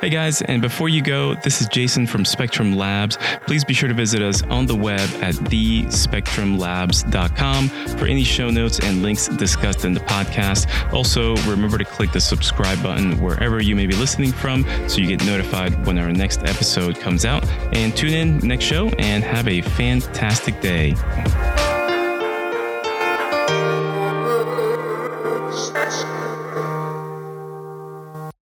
Hey guys, and before you go, this is Jason from Spectrum Labs. Please be sure to visit us on the web at thespectrumlabs.com for any show notes and links discussed in the podcast. Also, remember to click the subscribe button wherever you may be listening from so you get notified when our next episode comes out. And tune in next show and have a fantastic day.